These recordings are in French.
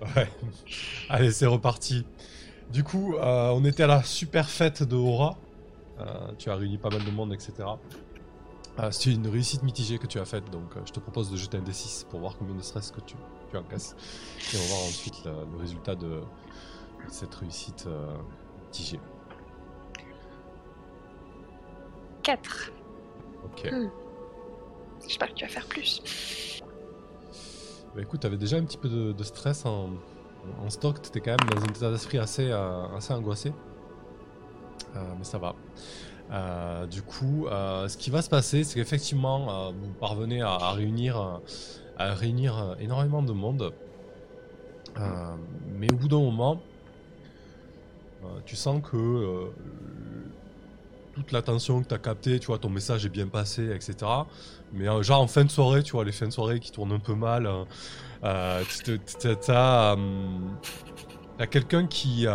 Ouais. Allez, c'est reparti. Du coup, euh, on était à la super fête de Aura. Euh, tu as réuni pas mal de monde, etc. Euh, c'est une réussite mitigée que tu as faite, donc je te propose de jeter un D6 pour voir combien de stress que tu, tu. Et on va voir ensuite le, le résultat de, cette réussite mitigée. 4. Ok. J'espère que tu vas faire plus. Bah écoute, t'avais déjà un petit peu de, stress en, stock, t'étais quand même dans un état d'esprit assez, euh, assez angoissé. Euh, mais ça va. Euh, du coup, ce qui va se passer, c'est qu'effectivement, vous parvenez à, réunir, à réunir énormément de monde. Mais au bout d'un moment, tu sens que toute l'attention que tu as captée, tu vois, ton message est bien passé, etc. Mais euh, genre en fin de soirée, tu vois, les fins de soirée qui tournent un peu mal, euh, euh, t'as euh, t'as quelqu'un qui,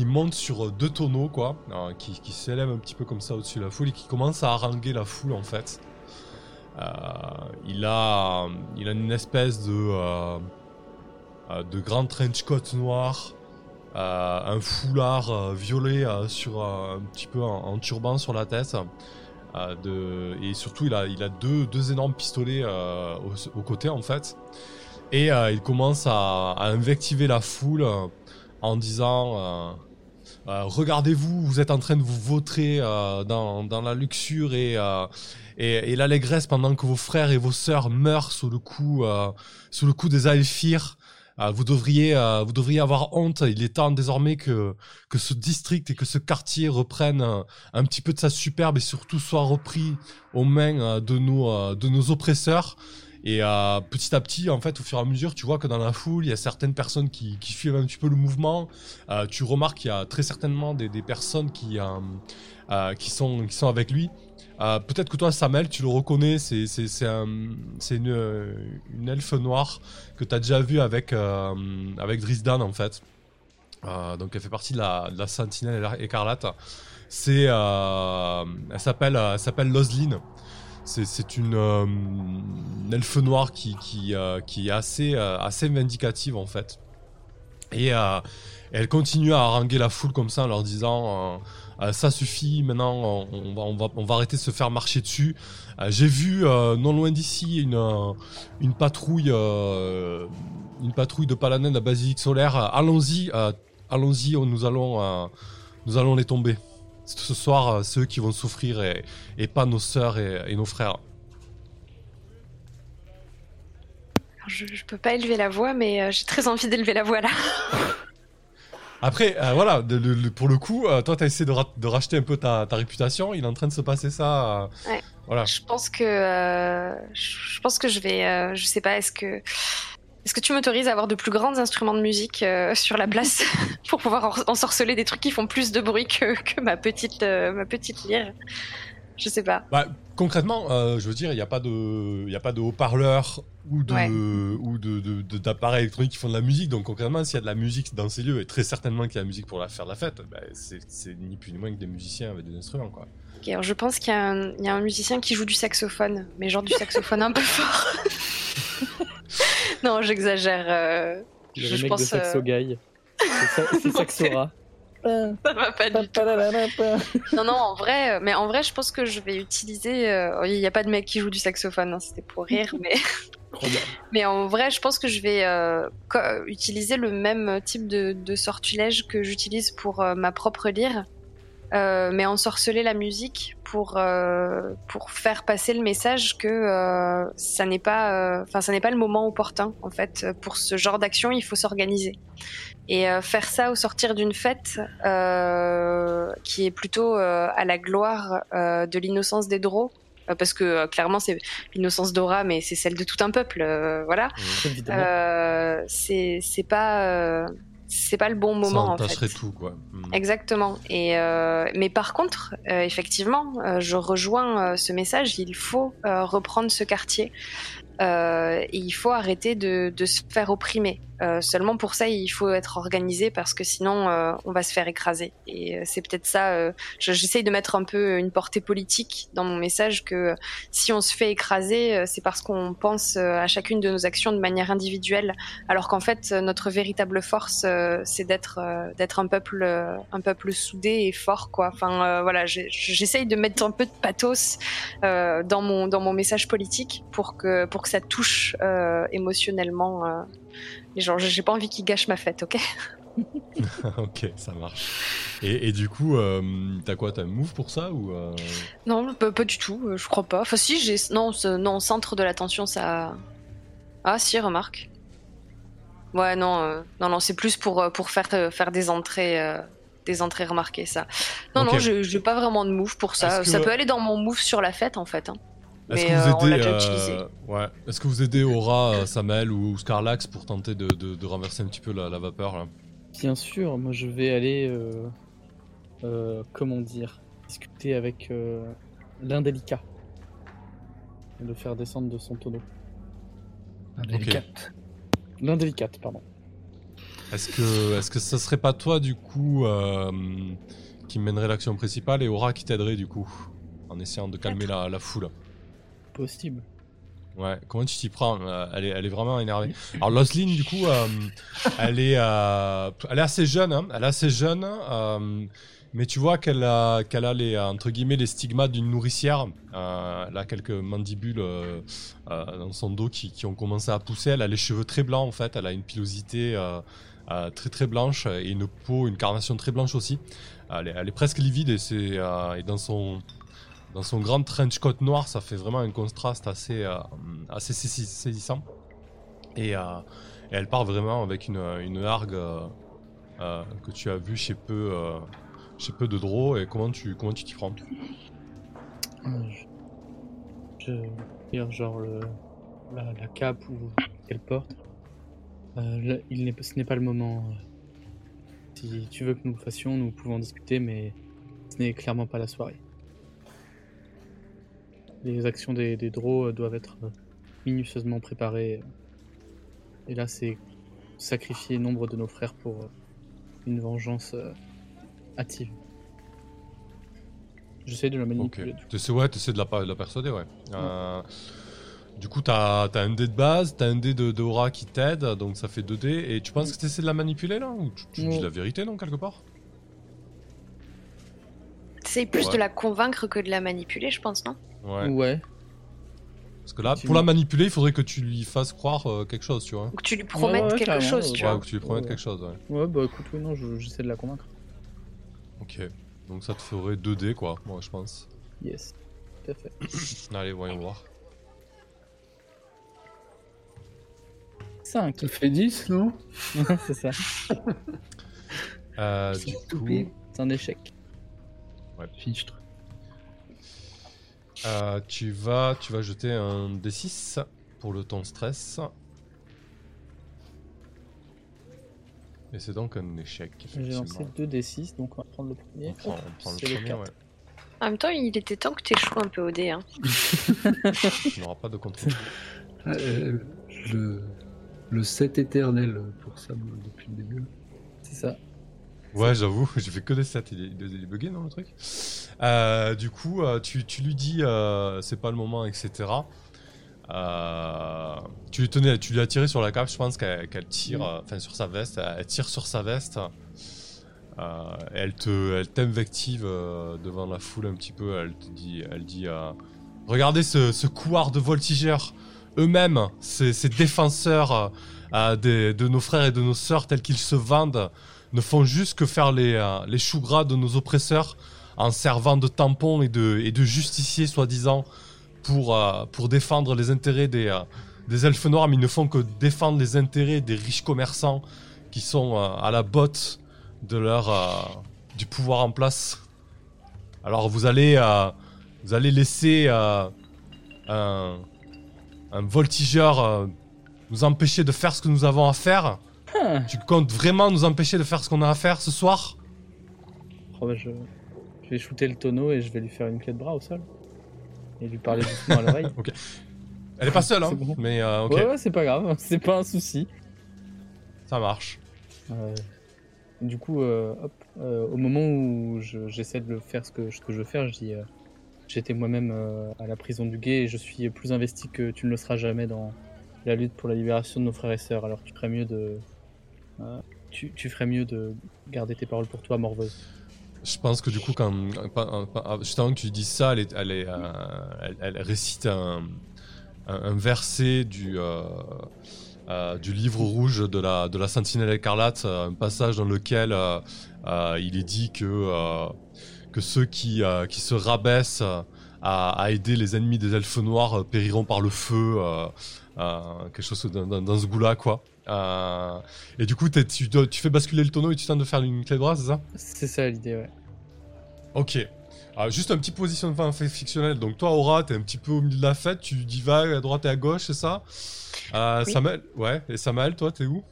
monte sur deux tonneaux, quoi, qui, qui s'élève un petit peu comme ça au-dessus de la foule et qui commence à haranguer la foule, en fait. Il, a, il a une espèce de, de grand trench coat noir, un foulard euh, violet euh, sur euh, un petit peu en, turban sur la tête. euh, de, et surtout, il a, il a deux, deux énormes pistolets euh, au, au côté en fait. Et euh, il commence à, à invectiver la foule euh, en disant euh, euh, Regardez-vous, vous êtes en train de vous vautrer euh, dans, dans la luxure et, euh, et, et l'allégresse pendant que vos frères et vos sœurs meurent sous le coup, euh, sous le coup des Aelfir. Euh, vous devriez, euh, vous devriez avoir honte. Il est temps désormais que que ce district et que ce quartier reprennent un petit peu de sa superbe et surtout soit repris aux mains euh, de nos de nos oppresseurs. Et euh, petit à petit, en fait, au fur et à mesure, tu vois que dans la foule, il y a certaines personnes qui, qui suivent un petit peu le mouvement. Euh, tu remarques qu'il y a très certainement des, des personnes qui, euh, euh, qui, sont, qui sont avec lui. Euh, Peut-être que toi, Samuel, tu le reconnais, c'est un- une, euh, une elfe noire que tu as déjà vue avec, euh, avec Drisdan, en fait. Donc, elle fait partie de la, sentinelle écarlate. C'est, elle s'appelle, elle s'appelle. C'est, une, une elfe noire qui, qui, qui est assez, assez vindicative en fait. Et elle continue à haranguer la foule comme ça en leur disant euh, ça suffit maintenant, on, va, arrêter de se faire marcher dessus. Euh, j'ai vu euh, non loin d'ici une, patrouille, une patrouille de paladins de la basilique solaire. Allons-y, allons-y, nous allons, nous allons les tomber. Ce soir, euh, ceux qui vont souffrir et, pas nos sœurs et, nos frères. Je, je peux pas élever la voix, mais j'ai très envie d'élever la voix là. Après, euh, voilà, de- de- de- pour le coup, euh, toi, t'as essayé de, ra- de racheter un peu ta, ta réputation. Il est en train de se passer ça. euh, Ouais. Voilà. Je pense que euh, je pense que je vais, euh, je sais pas, est-ce que est-ce que tu m'autorises à avoir de plus grands instruments de musique euh, sur la place pour pouvoir en- ensorceler des trucs qui font plus de bruit que, que ma petite euh, ma petite lyre? Je sais pas. Bah, concrètement, euh, je veux dire, il n'y a pas de, il y a pas de haut-parleur ou de, Ouais. ou de, de- de- d'appareils électroniques qui font de la musique. Donc concrètement, s'il y a de la musique dans ces lieux, et très certainement qu'il y a de la musique pour la faire de la fête, bah, c'est, ni plus ni moins que des musiciens avec des instruments, quoi. Ok, alors je pense qu'il y, a un- il y a un musicien qui joue du saxophone, mais genre du saxophone un peu fort. non, j'exagère. euh, Le je, je pense de Saxo euh, Guy. C'est sa- c'est Saxora. ça va pas du tout. Non, non, en vrai, euh, mais en vrai, je pense que je vais utiliser. euh, Il n'y a pas de mec qui joue du saxophone, hein, c'était pour rire, mais. Mais en vrai, je pense que je vais euh, utiliser le même type de, sortilège que j'utilise pour euh, ma propre lyre, euh, mais ensorceler la musique pour pour faire passer le message que ça n'est pas, enfin pas le moment opportun en fait pour ce genre d'action. Il faut s'organiser et faire ça au sortir d'une fête qui est plutôt à la gloire de l'innocence des drôles. Euh, Parce que euh, clairement c'est l'innocence d'Aura, mais c'est celle de tout un peuple, euh, voilà. Euh, c'est pas euh, c'est pas le bon moment ça en fait. tout, quoi. Mm. Exactement. Et euh, mais par contre, euh, effectivement, euh, je rejoins euh, ce message. Il faut euh, reprendre ce quartier. Euh, et il faut arrêter de, de se faire opprimer. Euh, seulement pour ça, il faut être organisé parce que sinon, euh, on va se faire écraser. Et euh, c'est peut-être ça. euh, je- J'essaye de mettre un peu une portée politique dans mon message que si on se fait écraser, euh, c'est parce qu'on pense euh, à chacune de nos actions de manière individuelle, alors qu'en fait, euh, notre véritable force, euh, c'est d'être euh, d'être un peuple euh, un peuple soudé et fort, quoi. Enfin, euh, voilà, j'essaye de mettre un peu de pathos euh, dans mon dans mon message politique pour que pour que ça touche euh, émotionnellement. Gens, j'ai pas envie qu'ils gâchent ma fête, ok ok, ça marche. Et, et du coup, euh, t'as quoi T'as un move pour ça ou euh, Non, pas, pas du tout, euh, je crois pas. Enfin, si, j'ai. Non, non, centre de l'attention, ça. Ah, si, remarque. Ouais, non, non, non, c'est plus pour, pour faire, faire des entrées. Des entrées remarquées, ça. Non, Ok. non, j'ai pas vraiment de move pour ça. Ça que- peut aller dans mon move sur la fête, en fait. hein. Est-ce Mais, que vous euh, aidez, euh, ouais. Est-ce que vous aidez Aura, euh, Samel ou Scarlax pour tenter de, de- de renverser un petit peu la, la vapeur là? Bien sûr, moi je vais aller, euh, euh, comment dire, discuter avec euh, l'indélicat. Et le faire descendre de son tonneau. Indélicate. L'indélicate, pardon. Est-ce que, est-ce que ça serait pas toi du coup euh, qui mènerait l'action principale et Aura qui t'aiderait du coup en essayant de calmer la, la foule? Possible. Ouais, comment tu t'y prends Euh, elle, est, elle est vraiment énervée. Alors Losline, du coup, euh, elle, est, euh, elle est assez jeune, hein, elle est assez jeune, euh, mais tu vois qu'elle a, qu'elle a les, entre guillemets, les stigmates d'une nourricière. Elle a quelques mandibules dans son dos qui, qui ont commencé à pousser. Elle a les cheveux très blancs en fait, elle a une pilosité très très blanche et une peau, une carnation très blanche aussi. Elle est, elle est presque livide et, c'est, et dans son dans son grand trench coat noir, ça fait vraiment un contraste assez, euh, saisissant. Et, euh, et elle part vraiment avec une, une euh, que tu as vue chez peu, chez peu de draws. Et comment tu comment tu t'y prends Je, dire genre la, cape ou qu'elle porte. Il ce n'est pas le moment. Si tu veux que nous fassions, nous pouvons discuter, mais ce n'est clairement pas la soirée. Les actions des, des draws euh, doivent être euh, minutieusement préparées. Et là, c'est sacrifier nombre de nos frères pour euh, une vengeance hâtive. J'essaie de la manipuler. du coup. Tu essaies, ouais, essaies de la, pa- de la persuader, ouais. Euh, du coup, t'as as un dé de base, t'as un dé de, de aura qui t'aide, donc ça fait 2 dés. Et tu penses que tu essaies de la manipuler là Ou tu, tu dis la vérité, non, quelque part? C'est plus Ouais. de la convaincre que de la manipuler, je pense, non? Ouais. ouais. Parce que là, Tu- pour la manipuler, il faudrait que tu lui fasses croire euh, quelque chose, tu vois. Ou que tu lui promettes ouais, quelque chose, ouais. tu Ouais, vois. ou que tu lui promettes Ouais. quelque chose, ouais. Ouais, bah écoute, oui, non, je- j'essaie de la convaincre. Ok. Donc ça te ferait 2 dés, quoi, moi, je pense. Yes. Tout à fait. Allez, voyons voir. 5. Ça fait 10, non c'est ça. Euh, C'est du coup. C'est un échec. Fichtre. Euh, tu vas, tu vas jeter un D6 pour le ton stress. Et c'est donc un échec. J'ai lancé effectivement. 2 D6, donc on va prendre le premier. On prend, on prend le premier, quatre. ouais. En même temps, il était temps que t'échoues un peu au dé. Hein. Tu n'auras pas de contrôle. Ah, euh, le, le 7 éternel pour ça moi, depuis le début. C'est ça. Ouais, j'avoue, j'ai fait que des 7. Il est, il est bugué, non, le truc Euh, Du coup, euh, tu, tu lui dis euh, c'est pas le moment, etc. Euh, tu lui tenais, tu lui as tiré sur la cape, je pense qu'elle tire, enfin sur sa veste, elle tire sur sa veste. Elle te, elle t'invective devant la foule un petit peu. Elle te dit, elle dit, regardez ce, ce couard de voltigeurs. Eux-mêmes, ces, ces défenseurs des- de nos frères et de nos sœurs tels qu'ils se vendent, ne font juste que faire les, euh, les choux de nos oppresseurs en servant de tampons et de, et justiciers soi-disant pour, euh, pour défendre les intérêts des, euh, elfes noirs, mais ne font que défendre les intérêts des riches commerçants qui sont euh, à la botte de leur, du pouvoir en place. Alors vous allez, vous laisser un, voltigeur nous empêcher de faire ce que nous avons à faire. Ah, Tu comptes vraiment nous empêcher de faire ce qu'on a à faire ce soir oh, bah, je... je vais shooter le tonneau et je vais lui faire une clé de bras au sol. Et lui parler doucement à l'oreille. Elle est pas seule, hein C'est bon. Mais euh, ok. Ouais, ouais, c'est pas grave, c'est pas un souci. Ça marche. Euh, du coup, euh, hop, euh, au moment où je- j'essaie de le faire ce que, ce que je veux faire, je dis euh, J'étais moi-même euh, à la prison du guet et je suis plus investi que tu ne le seras jamais dans la lutte pour la libération de nos frères et sœurs. Alors tu ferais mieux de. Euh, tu, ferais mieux de garder tes paroles pour toi, morveuse. Je pense que du coup, quand, juste avant que tu dises ça, elle, est- elle, euh, récite un, verset du, euh, du livre rouge de la, Sentinelle écarlate, un passage dans lequel il est dit que, ceux qui, se rabaissent à, aider les ennemis des elfes noirs périront par le feu, quelque chose dans, dans- dans ce goût-là, quoi. Euh, et du coup, tu, dois- tu fais basculer le tonneau et tu tentes de faire une clé de bras, c'est ça? C'est ça l'idée, ouais. Ok. Alors, juste un petit positionnement fi- fictionnel. Donc toi, Aura, t'es un petit peu au milieu de la fête, tu divagues à droite et à gauche, c'est ça? Euh, Oui. Samael, ouais. Et Samael, toi, t'es où?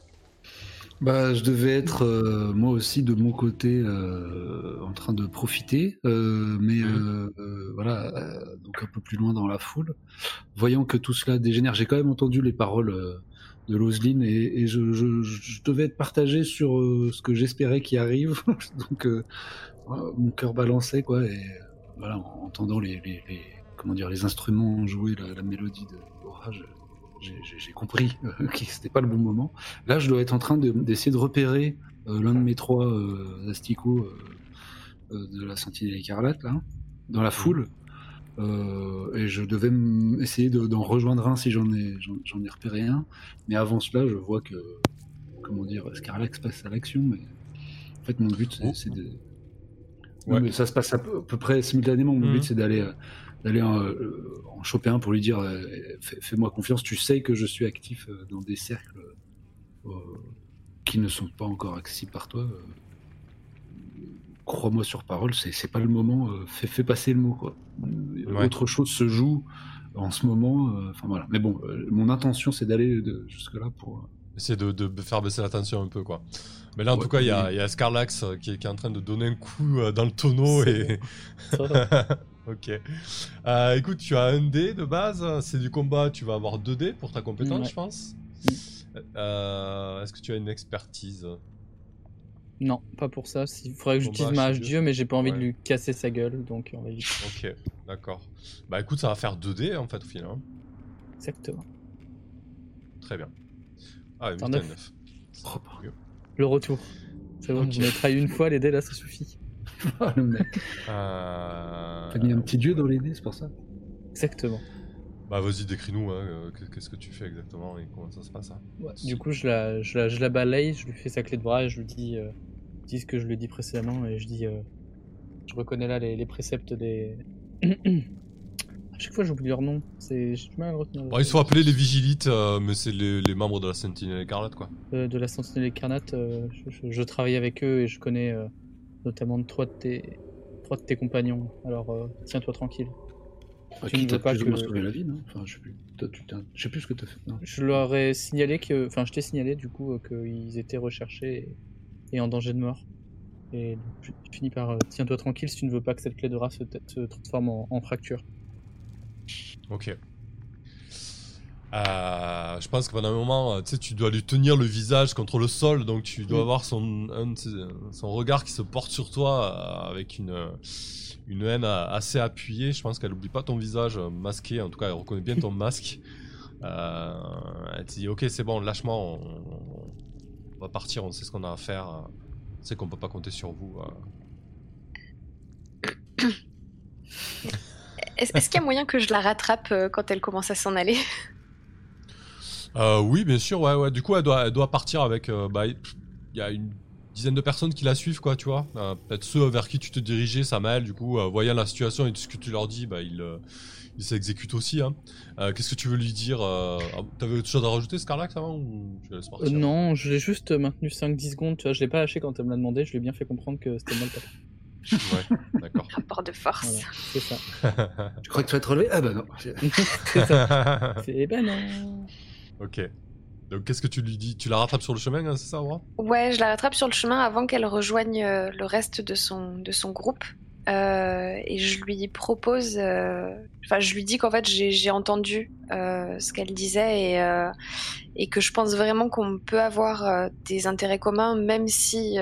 Bah, je devais être euh, moi aussi de mon côté euh, en train de profiter, euh, mais Mhm. euh, euh, voilà, euh, donc un peu plus loin dans la foule. Voyant que tout cela dégénère, j'ai quand même entendu les paroles euh, de Loseline et, et je, je, je devais être partagé sur euh, ce que j'espérais qui arrive. donc euh, mon cœur balançait quoi, et voilà, en entendant les, les, les- comment dire les instruments jouer la, la mélodie de l'orage, j'ai compris euh, que c'était pas le bon moment. Là, je dois être en train de- d'essayer de, repérer euh, l'un de mes trois asticots de la Sentinelle écarlate, là, dans la foule. Euh, et je devais essayer de- d'en rejoindre un si j'en ai, j'en ai repéré un. Mais avant cela, je vois que, comment dire, Scarlax passe à l'action. Mais en fait, mon but, c'est Oh. de. Ouais. Mais ça se passe à peu, à peu près simultanément. Mon but, c'est d'aller euh, d'aller en, euh, en choper un pour lui dire fais- fais-moi confiance, tu sais que je suis actif dans des cercles euh, qui ne sont pas encore accessibles par toi. Crois-moi sur parole, c'est c'est pas le moment. euh, fais, fais passer le mot. Quoi. Euh, Ouais. Autre chose se joue en ce moment. euh, Enfin voilà. Mais bon, euh, mon intention, c'est d'aller de- jusque-là pour. euh, Essayer de, de faire baisser la tension un peu, quoi. Mais là, en Ouais, tout cas, il y a, oui. il y a Scarlax qui est, qui est en train de donner un coup euh, dans le tonneau et... Ça va. ok. Euh, écoute, tu as un dé de base, c'est du combat, tu vas avoir deux dés pour ta compétence, Ouais. je pense. Mm. Euh, Est-ce que tu as une expertise? Non, pas pour ça. Il faudrait que j'utilise bah, ma je hache dieu, mais j'ai pas envie de lui casser sa gueule, donc on va éviter. Ok, d'accord. Bah écoute, ça va faire 2 dés en fait au final. hein. Exactement. Très bien. Ah, T'en 8 neuf. 9. propre. Le retour. C'est bon, Ok. on a trahi une fois les dés, là ça suffit. Ah, le mec. Euh... T'as mis un petit dieu dans les dés, c'est pour ça. Exactement. Bah vas-y, décris-nous, hein, euh, qu'est-ce que tu fais exactement et comment ça se passe. hein. Du coup, je la, je, la, je la balaye, je lui fais sa clé de bras et je lui dis, euh, dis ce que je lui ai dit précédemment et je dis euh, Je reconnais là les, les préceptes des. à chaque fois, j'oublie leur nom. C'est, j'ai du mal à le retenir. Bon, ils sont appelés les Vigilites, euh, mais c'est les, les membres de la Sentinelle écarlate quoi. De la Sentinelle Écarnate, euh, je, je- je travaille avec eux et je connais notamment trois de tes, trois de tes compagnons. Alors, tiens-toi tranquille. Ah, Tu qui ne t'a veux pas plus ou moins que- sauvé la vie, non? Enfin, je sais plus. Toi, tu t'as- je sais plus ce que t'as fait. Non? Je leur ai signalé que, enfin, je t'ai signalé du coup euh, qu'ils étaient recherchés et, et en danger de mort. Et donc, je je finis par euh, tiens-toi tranquille si tu ne veux pas que cette clé de race se, se transforme en, en fracture. Ok. Euh, je pense que pendant un moment, euh, tu sais, tu dois lui tenir le visage contre le sol, donc tu dois avoir son, un son regard qui se porte sur toi avec une, euh, une haine assez appuyée. Je pense qu'elle oublie pas ton visage euh, masqué, en tout cas, elle reconnaît bien ton masque. Euh, elle te dit Ok, c'est bon, lâche-moi, on, on va partir, on sait ce qu'on a à faire. On sait qu'on peut pas compter sur vous. euh. Est-ce qu'il y a moyen que je la rattrape quand elle commence à s'en aller? Euh, oui, bien sûr, ouais, ouais. Du coup, elle doit, elle doit partir avec. bah, il y a une dizaine de personnes qui la suivent, quoi, tu vois. Euh, Peut-être ceux vers qui tu te dirigeais, Samael, du coup, euh, voyant la situation et tout ce que tu leur dis, bah, ils euh, ils s'exécutent aussi. Hein. Euh, Qu'est-ce que tu veux lui dire euh, ah, T'avais autre chose à rajouter, Scarlax, avant ou tu la laisses Euh, partir non, je l'ai juste maintenu 5-10 secondes, tu vois, je l'ai pas lâché quand elle me l'a demandé, je lui ai bien fait comprendre que c'était moi le. Ouais, d'accord. Rapport de force. Voilà, c'est ça. Tu crois que tu vas te relever? Ah bah non. c'est ça. C'est- Eh ben non. ok. Qu'est-ce que tu lui dis? Tu la rattrapes sur le chemin, hein, c'est ça, Aura? Ouais, je la rattrape sur le chemin avant qu'elle rejoigne euh, le reste de son, de son groupe. euh, et je lui propose, euh, enfin je lui dis qu'en fait j'ai entendu ce qu'elle disait et, et que je pense vraiment qu'on peut avoir des intérêts communs même si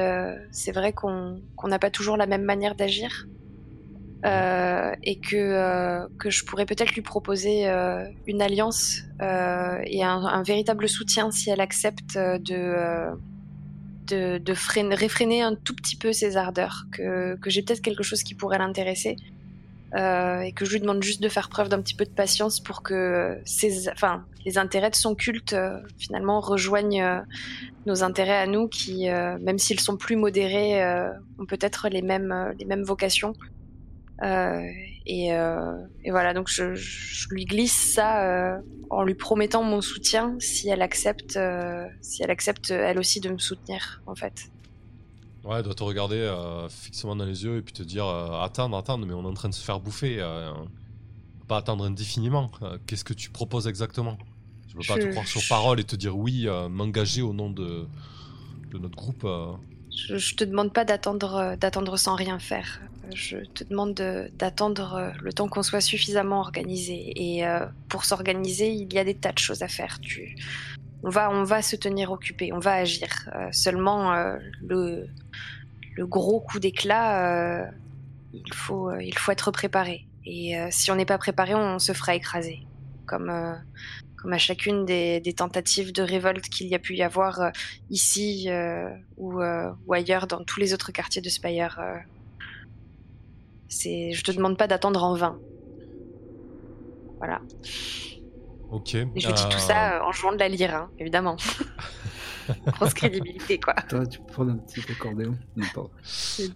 c'est vrai qu'on qu'on n'a pas toujours la même manière d'agir. Et que, que je pourrais peut-être lui proposer une alliance et un, véritable soutien si elle accepte de, de, de freiner, réfréner un tout petit peu ses ardeurs, que, que j'ai peut-être quelque chose qui pourrait l'intéresser. Euh, et que je lui demande juste de faire preuve d'un petit peu de patience pour que ses, enfin, les intérêts de son culte euh, finalement rejoignent euh, nos intérêts à nous, qui, euh, même s'ils sont plus modérés, euh, ont peut-être les mêmes, les mêmes vocations. Et, et, voilà, donc je, je, lui glisse ça en lui promettant mon soutien si elle accepte, si elle accepte elle aussi de me soutenir en fait. Ouais, elle doit te regarder euh, fixement dans les yeux et puis te dire euh, attendre, attendre, mais on est en train de se faire bouffer. Euh, pas attendre indéfiniment. Qu'est-ce que tu proposes exactement? Je veux pas te croire sur parole et te dire oui, m'engager au nom de, de notre groupe. Je, je, te demande pas d'attendre, d'attendre sans rien faire. Je te demande d'attendre le temps qu'on soit suffisamment organisé. Et pour s'organiser, il y a des tas de choses à faire. Tu, on va, on va se tenir occupé, on va agir. Euh, seulement, euh, le, le, gros coup d'éclat, euh, il, faut, il faut être préparé. Et si on n'est pas préparé, on se fera écraser. Comme, comme à chacune des, des tentatives de révolte qu'il y a pu y avoir ici ou, ou, ailleurs dans tous les autres quartiers de Spire. c'est, je te demande pas d'attendre en vain. Voilà. Ok. Et je dis tout ça euh, en jouant de la lyre, hein, évidemment. Grosse crédibilité, quoi. Toi, tu peux prendre un petit accordéon Non, pas.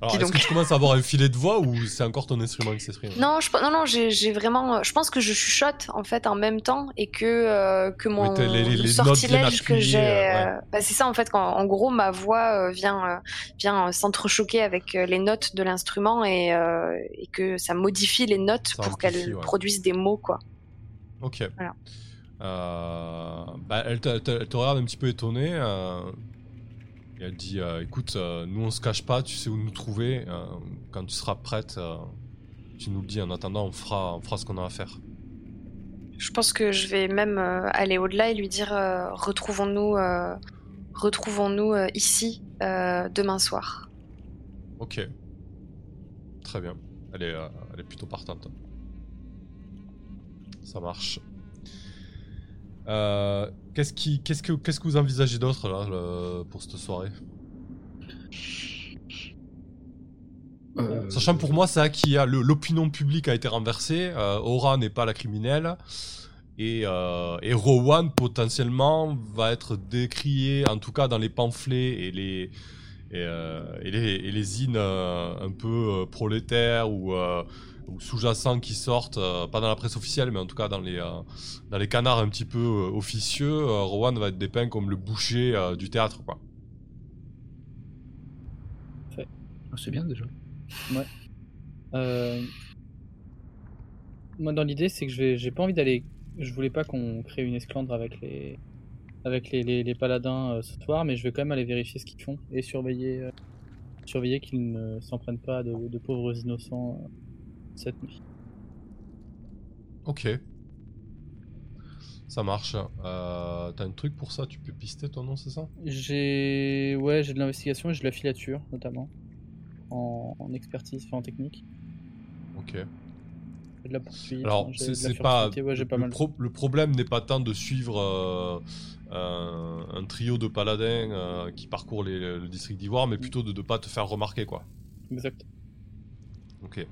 Alors, est-ce que tu commences à avoir un filet de voix ou c'est encore ton instrument qui s'exprime? Non, je, non, non, j'ai vraiment. Je pense que je chuchote en fait en même temps et que euh, que mon les, les, les sortilège que j'ai. Euh, ouais. bah, c'est ça en fait. Quand, en gros, ma voix vient vient s'entrechoquer avec les notes de l'instrument et, et que ça modifie les notes ça pour qu'elles ouais. produisent des mots, quoi. Ok. Voilà. Euh, bah, elle, te, regarde un petit peu étonnée. Euh, et elle dit euh, Écoute, nous on se cache pas, tu sais où nous trouver. quand tu seras prête, tu nous le dis. En attendant, on fera, on fera ce qu'on a à faire. Je pense que je vais même aller au-delà et lui dire Retrouvons-nous retrouvons-nous ici demain soir. Ok. Très bien. Elle est, elle est plutôt partante. Ça marche. Euh, qu'est-ce, qui, qu'est-ce, que, qu'est-ce que vous envisagez d'autre là le, pour cette soirée? Euh... Sachant pour moi, ça qui a l'opinion publique a été renversée. Euh, Aura n'est pas la criminelle. Et, euh, et, Rowan potentiellement va être décrié, en tout cas dans les pamphlets et les, et, et les, et les zines un peu prolétaires ou sous-jacents qui sortent, euh, pas dans la presse officielle, mais en tout cas dans les, euh, dans les canards un petit peu euh, officieux, Rowan va être dépeint comme le boucher du théâtre, quoi. Ah, c'est bien déjà. Ouais. Moi, dans l'idée, c'est que je vais, j'ai pas envie d'aller. Je voulais pas qu'on crée une esclandre avec les, avec les, les, les paladins ce soir, mais je vais quand même aller vérifier ce qu'ils font et surveiller, surveiller qu'ils ne s'en prennent pas de, de pauvres innocents cette nuit. Ok. Ça marche. Euh, T'as un truc pour ça Tu peux pister ton nom, c'est ça? J'ai. Ouais, j'ai de l'investigation et j'ai de la filature, notamment. En, expertise, enfin en technique. Ok. De la poursuite. Alors, c'est pas. Ouais, le, pas mal. Pro le, problème n'est pas tant de suivre euh, un, un, trio de paladins euh, qui parcourt les, le district d'Ivoire, mais plutôt de ne pas te faire remarquer, quoi. Exact. Ok.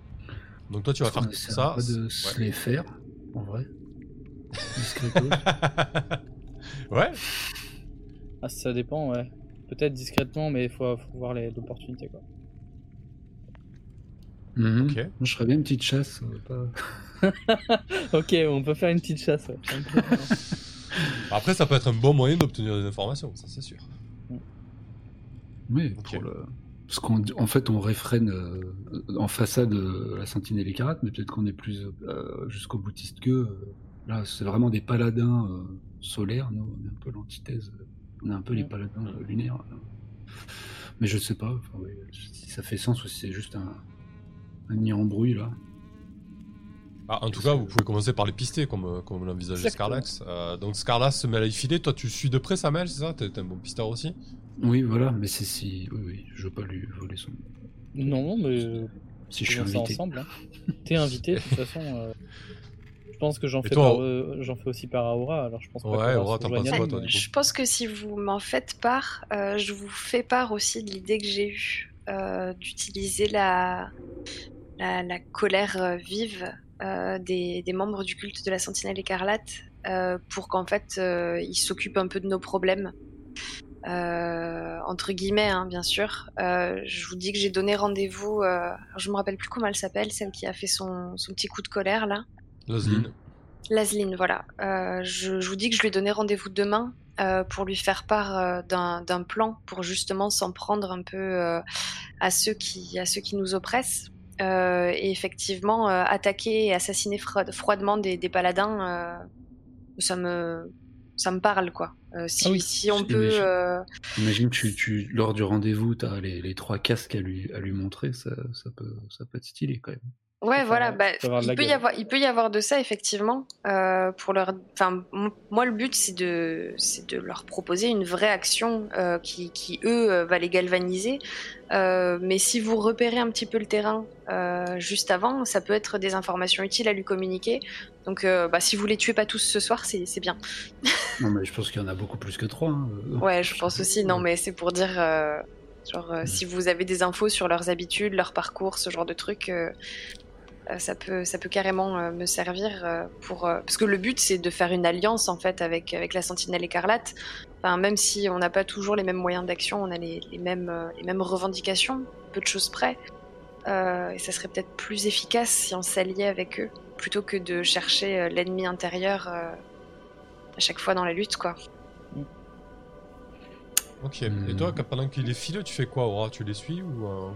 Donc toi, tu vas faire ça. Pas de se les faire, en vrai. ouais. Ah, ça dépend, ouais. Peut-être discrètement, mais il faut, faut, voir l'opportunité, quoi. Mmh. Ok. Moi, je ferais bien une petite chasse. Pas... ok, on peut faire une petite chasse. Ouais. Après, ça peut être un bon moyen d'obtenir des informations, ça c'est sûr. Oui, okay. pour le... Parce qu'en en fait, on réfrène euh, en façade euh, la sentinelle écarlate, mais peut-être qu'on est plus euh, jusqu'au boutiste que. là, c'est vraiment des paladins solaires, nous, on est un peu l'antithèse. On est un peu les paladins lunaires. Mais je sais pas enfin, ouais, si ça fait sens ou si c'est juste un, un nid en bruit là. Ah, en tout cas, vous pouvez commencer par les pister, comme, comme l'envisageait. Scarlax. Euh, donc Scarlax se met à y filer. Toi, tu suis de près Samuel, c'est ça? T'es t'es un bon pisteur aussi? Oui, voilà, mais c'est si. Oui, oui, je veux pas lui voler son. Non, mais Si je suis invité. ensemble. hein. T'es invité, de toute façon. euh, je pense que j'en Et fais, toi, par, euh, j'en fais aussi par Aura, alors je pense pas Ouais, Aura, t'en penses quoi, toi, mais- du coup Je pense que si vous m'en faites part, euh, je vous fais part aussi de l'idée que j'ai eue euh, d'utiliser la, la, la colère vive euh, des, des membres du culte de la Sentinelle écarlate euh, pour qu'en fait euh, ils s'occupent un peu de nos problèmes. Euh, entre guillemets, hein, bien sûr. Euh, je vous dis que j'ai donné rendez-vous. Euh, je me rappelle plus comment elle s'appelle, celle qui a fait son, son petit coup de colère là. Lozline. Lasline, voilà. Euh, je, je vous dis que je lui ai donné rendez-vous demain pour lui faire part d'un plan pour justement s'en prendre un peu à, ceux qui, à ceux qui nous oppressent. Et effectivement, attaquer et assassiner fro- froidement des, des paladins, ça, me, ça me parle, quoi. Euh, si, Ah oui, si on peut... euh, Imagine, tu, tu, lors du rendez-vous, tu as les, les trois casques à lui, à lui montrer, ça, ça, peut, ça peut être stylé quand même. Ouais, voilà. ça Bah, peut il, y avoir, il peut y avoir de ça, effectivement. euh, pour leur, moi, le but, c'est de, c'est de leur proposer une vraie action euh, qui, qui, eux, euh, va les galvaniser. Euh, mais si vous repérez un petit peu le terrain euh, juste avant, ça peut être des informations utiles à lui communiquer. Donc, euh, bah, si vous les tuez pas tous ce soir, c'est c'est bien. Non, mais je pense qu'il y en a beaucoup plus que trois. hein. Ouais, je pense aussi. Non, mais c'est pour dire, euh, genre, euh, Ouais. si vous avez des infos sur leurs habitudes, leur parcours, ce genre de trucs, euh, ça peut, ça peut carrément euh, me servir euh, pour, euh, parce que le but c'est de faire une alliance en fait avec avec la Sentinelle écarlate. Enfin, même si on n'a pas toujours les mêmes moyens d'action, on a les, les mêmes, euh, les mêmes revendications, peu de choses près. Euh, et ça serait peut-être plus efficace si on s'alliait avec eux, plutôt que de chercher euh, l'ennemi intérieur euh, à chaque fois dans la lutte, quoi. Ok. Hmm. Et toi, quand- pendant qu'il les file, tu fais quoi, Aura? Tu les suis ou euh,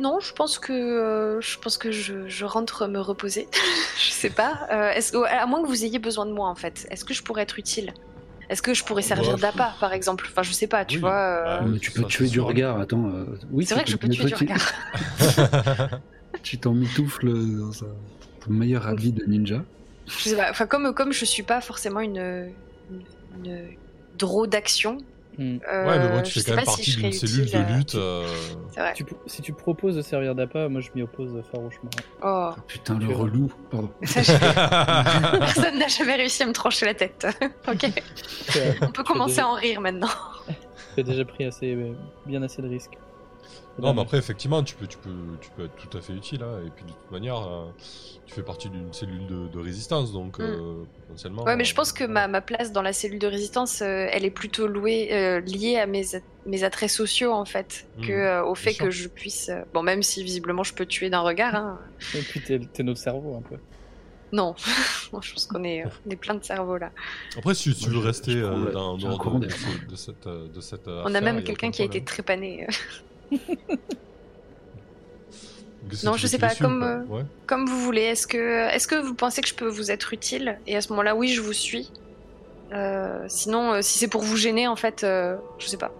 Non, je pense que euh, je pense que je, je rentre me reposer. je sais pas. Euh, est-ce que- à moins que vous ayez besoin de moi en fait. Est-ce que je pourrais être utile? Est-ce que je pourrais servir Ouais. d'appât par exemple? Enfin, je sais pas. Tu Oui. vois. euh, Ah, Mais tu peux ça, tuer du regard, attends. euh, oui, C'est vrai que je peux tuer du regard. Tu t'en mitoufles dans un ton meilleur habit de ninja. Je sais pas. Enfin, comme comme je suis pas forcément une une, une draw d'action. Hmm. euh, Ouais, mais bon, tu fais quand même si partie d'une cellule utile, de euh, lutte. euh, C'est vrai. Tu- si tu proposes de servir d'appât, moi je m'y oppose farouchement. Oh. Ah, putain, le Tu- relou. Pardon. Ça, j'ai- Personne n'a jamais réussi à me trancher la tête. ok. On peut commencer déjà- à en rire maintenant. Tu as déjà pris assez, bien assez de risques. Non, mais après, effectivement, tu peux, tu peux, tu peux être tout à fait utile. hein, Et puis, de toute manière, euh, tu fais partie d'une cellule de, de résistance, donc euh, potentiellement. Mm. Ouais, mais euh, je pense que ma, ma place dans la cellule de résistance, euh, elle est plutôt louée, euh, liée à mes, attraits sociaux, en fait, Mhm, que euh, au fait que je puisse. euh, Bon, même si visiblement je peux tuer d'un regard, hein. Et puis t'es t'es notre cerveau un peu. Non. Je pense qu'on est, on est plein de cerveaux là. Après, si tu veux rester euh, dans courant de, de, cette, euh, de cette. On a même quelqu'un qui a été trépané. Non, je sais pas, comme, euh, Ouais. Comme vous voulez. Est-ce que, est-ce que vous pensez que je peux vous être utile? Et à ce moment-là, oui, je vous suis. Euh, sinon, euh, si c'est pour vous gêner, en fait, je sais pas.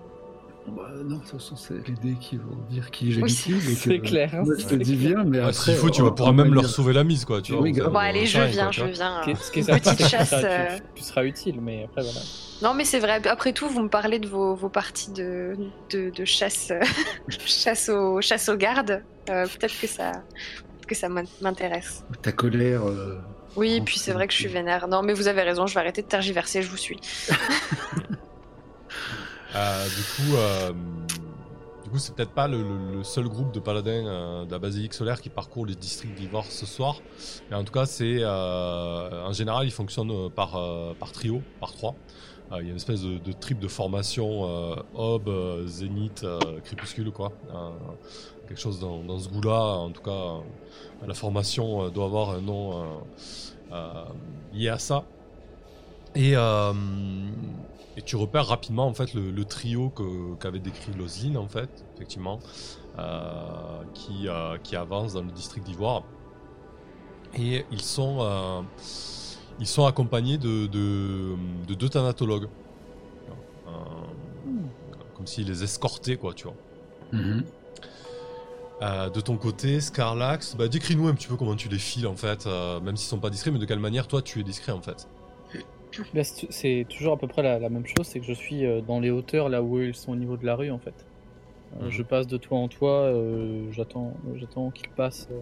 Bah, non, de toute façon, c'est les dés qui vont dire qui j'ai Oui, c'est clair, hein, Moi, je te dis viens, mais après. S'il faut, tu vas pouvoir même leur sauver la mise, quoi. Tu vois, Bon, allez, je viens, je vois. viens. Petite chasse, seras- tu- euh. Seras utile, mais après voilà. Non, mais c'est vrai. Après tout, vous me parlez de vos, vos parties de, de, de chasse, euh, chasse, au, chasse aux gardes. Euh, Peut-être que ça, que ça m'in- m'intéresse. Ta colère. euh, Oui, et puis c'est vrai que je suis vénère. Non, mais vous avez raison, je vais arrêter de tergiverser, je vous suis. Euh, du coup, euh, du coup, c'est peut-être pas le, seul groupe de paladins euh, de la basilique solaire qui parcourt les districts d'Ivor ce soir. Mais en tout cas, c'est en général, ils fonctionnent par, par trio, par trois. Il y a une espèce de, de trip de formation euh, Zénith, Crépuscule, quoi. Quelque chose dans, dans ce goût-là. En tout cas, la formation doit avoir un nom lié à ça. Et, et tu repères rapidement en fait le, le trio que- qu'avait décrit Lozline en fait, effectivement, euh, qui, euh, qui avance dans le district d'Ivoire. Et ils sont, euh, ils sont accompagnés de, de, de deux thanatologues. Comme s'ils les escortaient, quoi, tu vois. mhm. Euh, de ton côté, Scarlax, bah, décris-nous un petit peu comment tu les files en fait, euh, même s'ils sont pas discrets, mais de quelle manière toi tu es discret en fait. Bah, c'est toujours à peu près la, la même chose, c'est que je suis euh, dans les hauteurs là où ils sont au niveau de la rue en fait. Euh, Mhm. Je passe de toit en toit, euh, j'attends, j'attends qu'ils passent, euh,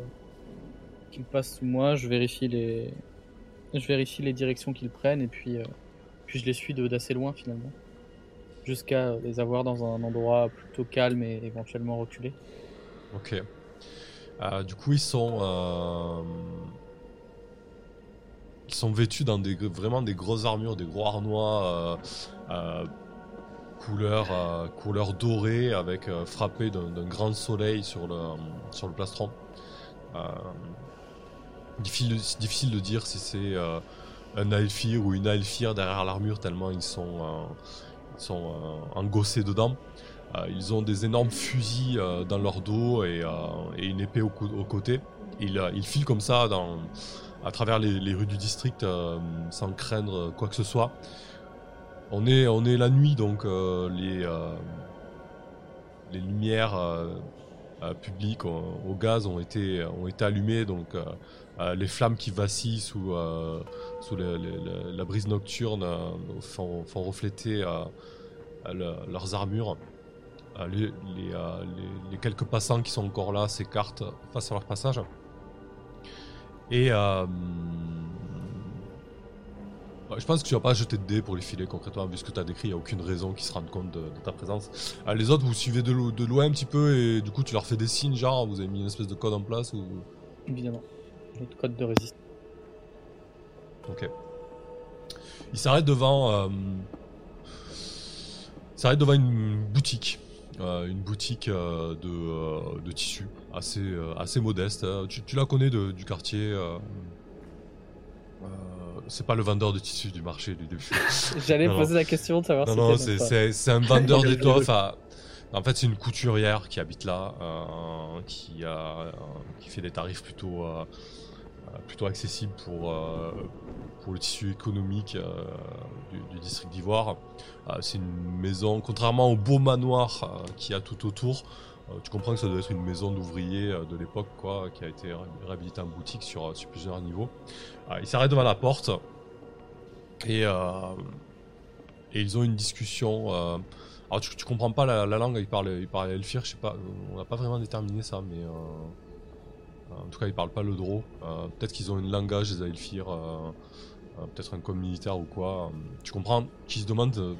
qu'ils passent sous moi, je vérifie les, je vérifie les directions qu'ils prennent et puis, euh, puis je les suis d'assez loin finalement, jusqu'à les avoir dans un endroit plutôt calme et éventuellement reculé. Ok. Euh, du coup, ils sont, euh, ils sont vêtus dans des vraiment des grosses armures, des gros harnois euh, euh, couleur euh, couleur dorée avec frappé d'un grand soleil sur le sur le plastron. Euh, difficile, difficile de dire si c'est un Alfir ou une Alfir derrière l'armure tellement ils sont ils sont engossés dedans. Ils ont des énormes fusils dans leur dos et, une épée au, au côté. Ils, ils filent comme ça dans, à travers les, rues du district euh, sans craindre quoi que ce soit. On est, on est la nuit, donc euh, les, euh, les lumières publiques au, gaz ont été, ont été allumées, donc les flammes qui vacillent sous, sous la brise nocturne font, refléter le- leurs armures. Les- les quelques passants qui sont encore là s'écartent face à leur passage. Et euh, ouais, je pense que tu vas pas jeter de dés pour les filer concrètement, vu ce que tu as décrit, il n'y a aucune raison qu'ils se rendent compte de, de ta présence. Euh, les autres, vous suivez de, lo- de loin un petit peu et du coup tu leur fais des signes, genre vous avez mis une espèce de code en place ou? Évidemment, notre code de résistance. Ok. Il s'arrête devant. euh, il s'arrête devant une boutique. Euh, une boutique euh, de, euh, de tissus assez, assez modeste. Tu, tu la connais de- du quartier. c'est pas le vendeur de tissus du marché du début. J'allais poser la question de savoir Non, si non, c'est, notre- c'est, c'est un vendeur d'étoffes. En fait, c'est une couturière qui habite là, euh, qui, a, euh, qui fait des tarifs plutôt, euh, plutôt accessibles pour, pour le tissu économique euh, du, district d'Ivoire. Euh, c'est une maison, contrairement au beau manoir euh, qu'il y a tout autour, tu comprends que ça doit être une maison d'ouvriers de l'époque, quoi, qui a été ré- réhabilitée en boutique sur, plusieurs niveaux. Euh, il s'arrête devant la porte et, ils ont une discussion. alors tu, comprends pas la, la langue, ils parlent, ils parlent Elfir, je sais pas, on n'a pas vraiment déterminé ça, mais en tout cas ils parlent pas le Dro. Peut-être qu'ils ont un langage des Elfir, peut-être un code militaire ou quoi. Euh, tu comprends qu'ils se demandent euh,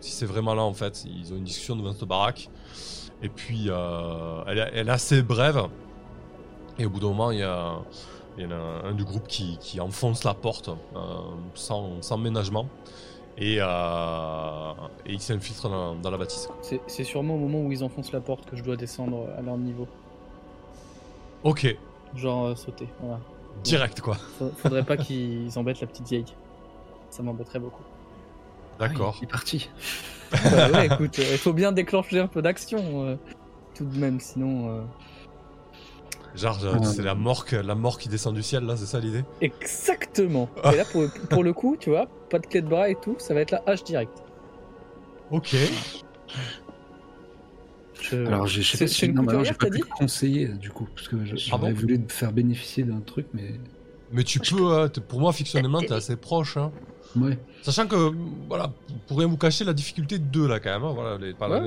si c'est vraiment là en fait. Ils ont une discussion devant cette baraque. Et puis euh, elle, est- elle est assez brève. Et au bout d'un moment, il y a, il y en a un, un du groupe qui, qui enfonce la porte euh, sans, sans ménagement. Et, euh, et il s'infiltre dans, dans la bâtisse. C'est c'est sûrement au moment où ils enfoncent la porte que je dois descendre à leur niveau. Ok, Genre euh, sauter. Voilà. Direct quoi. Fa- Faudrait pas qu'ils embêtent la petite vieille. Ça m'embêterait beaucoup. D'accord. Ah, il est parti. Bah ouais, écoute, il faut bien déclencher un peu d'action euh, tout de même, sinon. euh, Genre, euh, c'est la mort, la mort qui descend du ciel là, c'est ça l'idée? Exactement. Et là, pour, pour le coup, tu vois, pas de clé de bras et tout, ça va être la hache direct. Ok. Je- Alors, j'ai- je pas non, pu conseiller du coup, parce que j'aurais voulu te faire bénéficier d'un truc, mais Mais tu peux, euh, t'es- pour moi, fictionnellement, t'es assez proche. Hein. ouais. Sachant que, voilà, pour rien vous cacher, la difficulté 2 là quand même. hein, voilà, les par Ouais.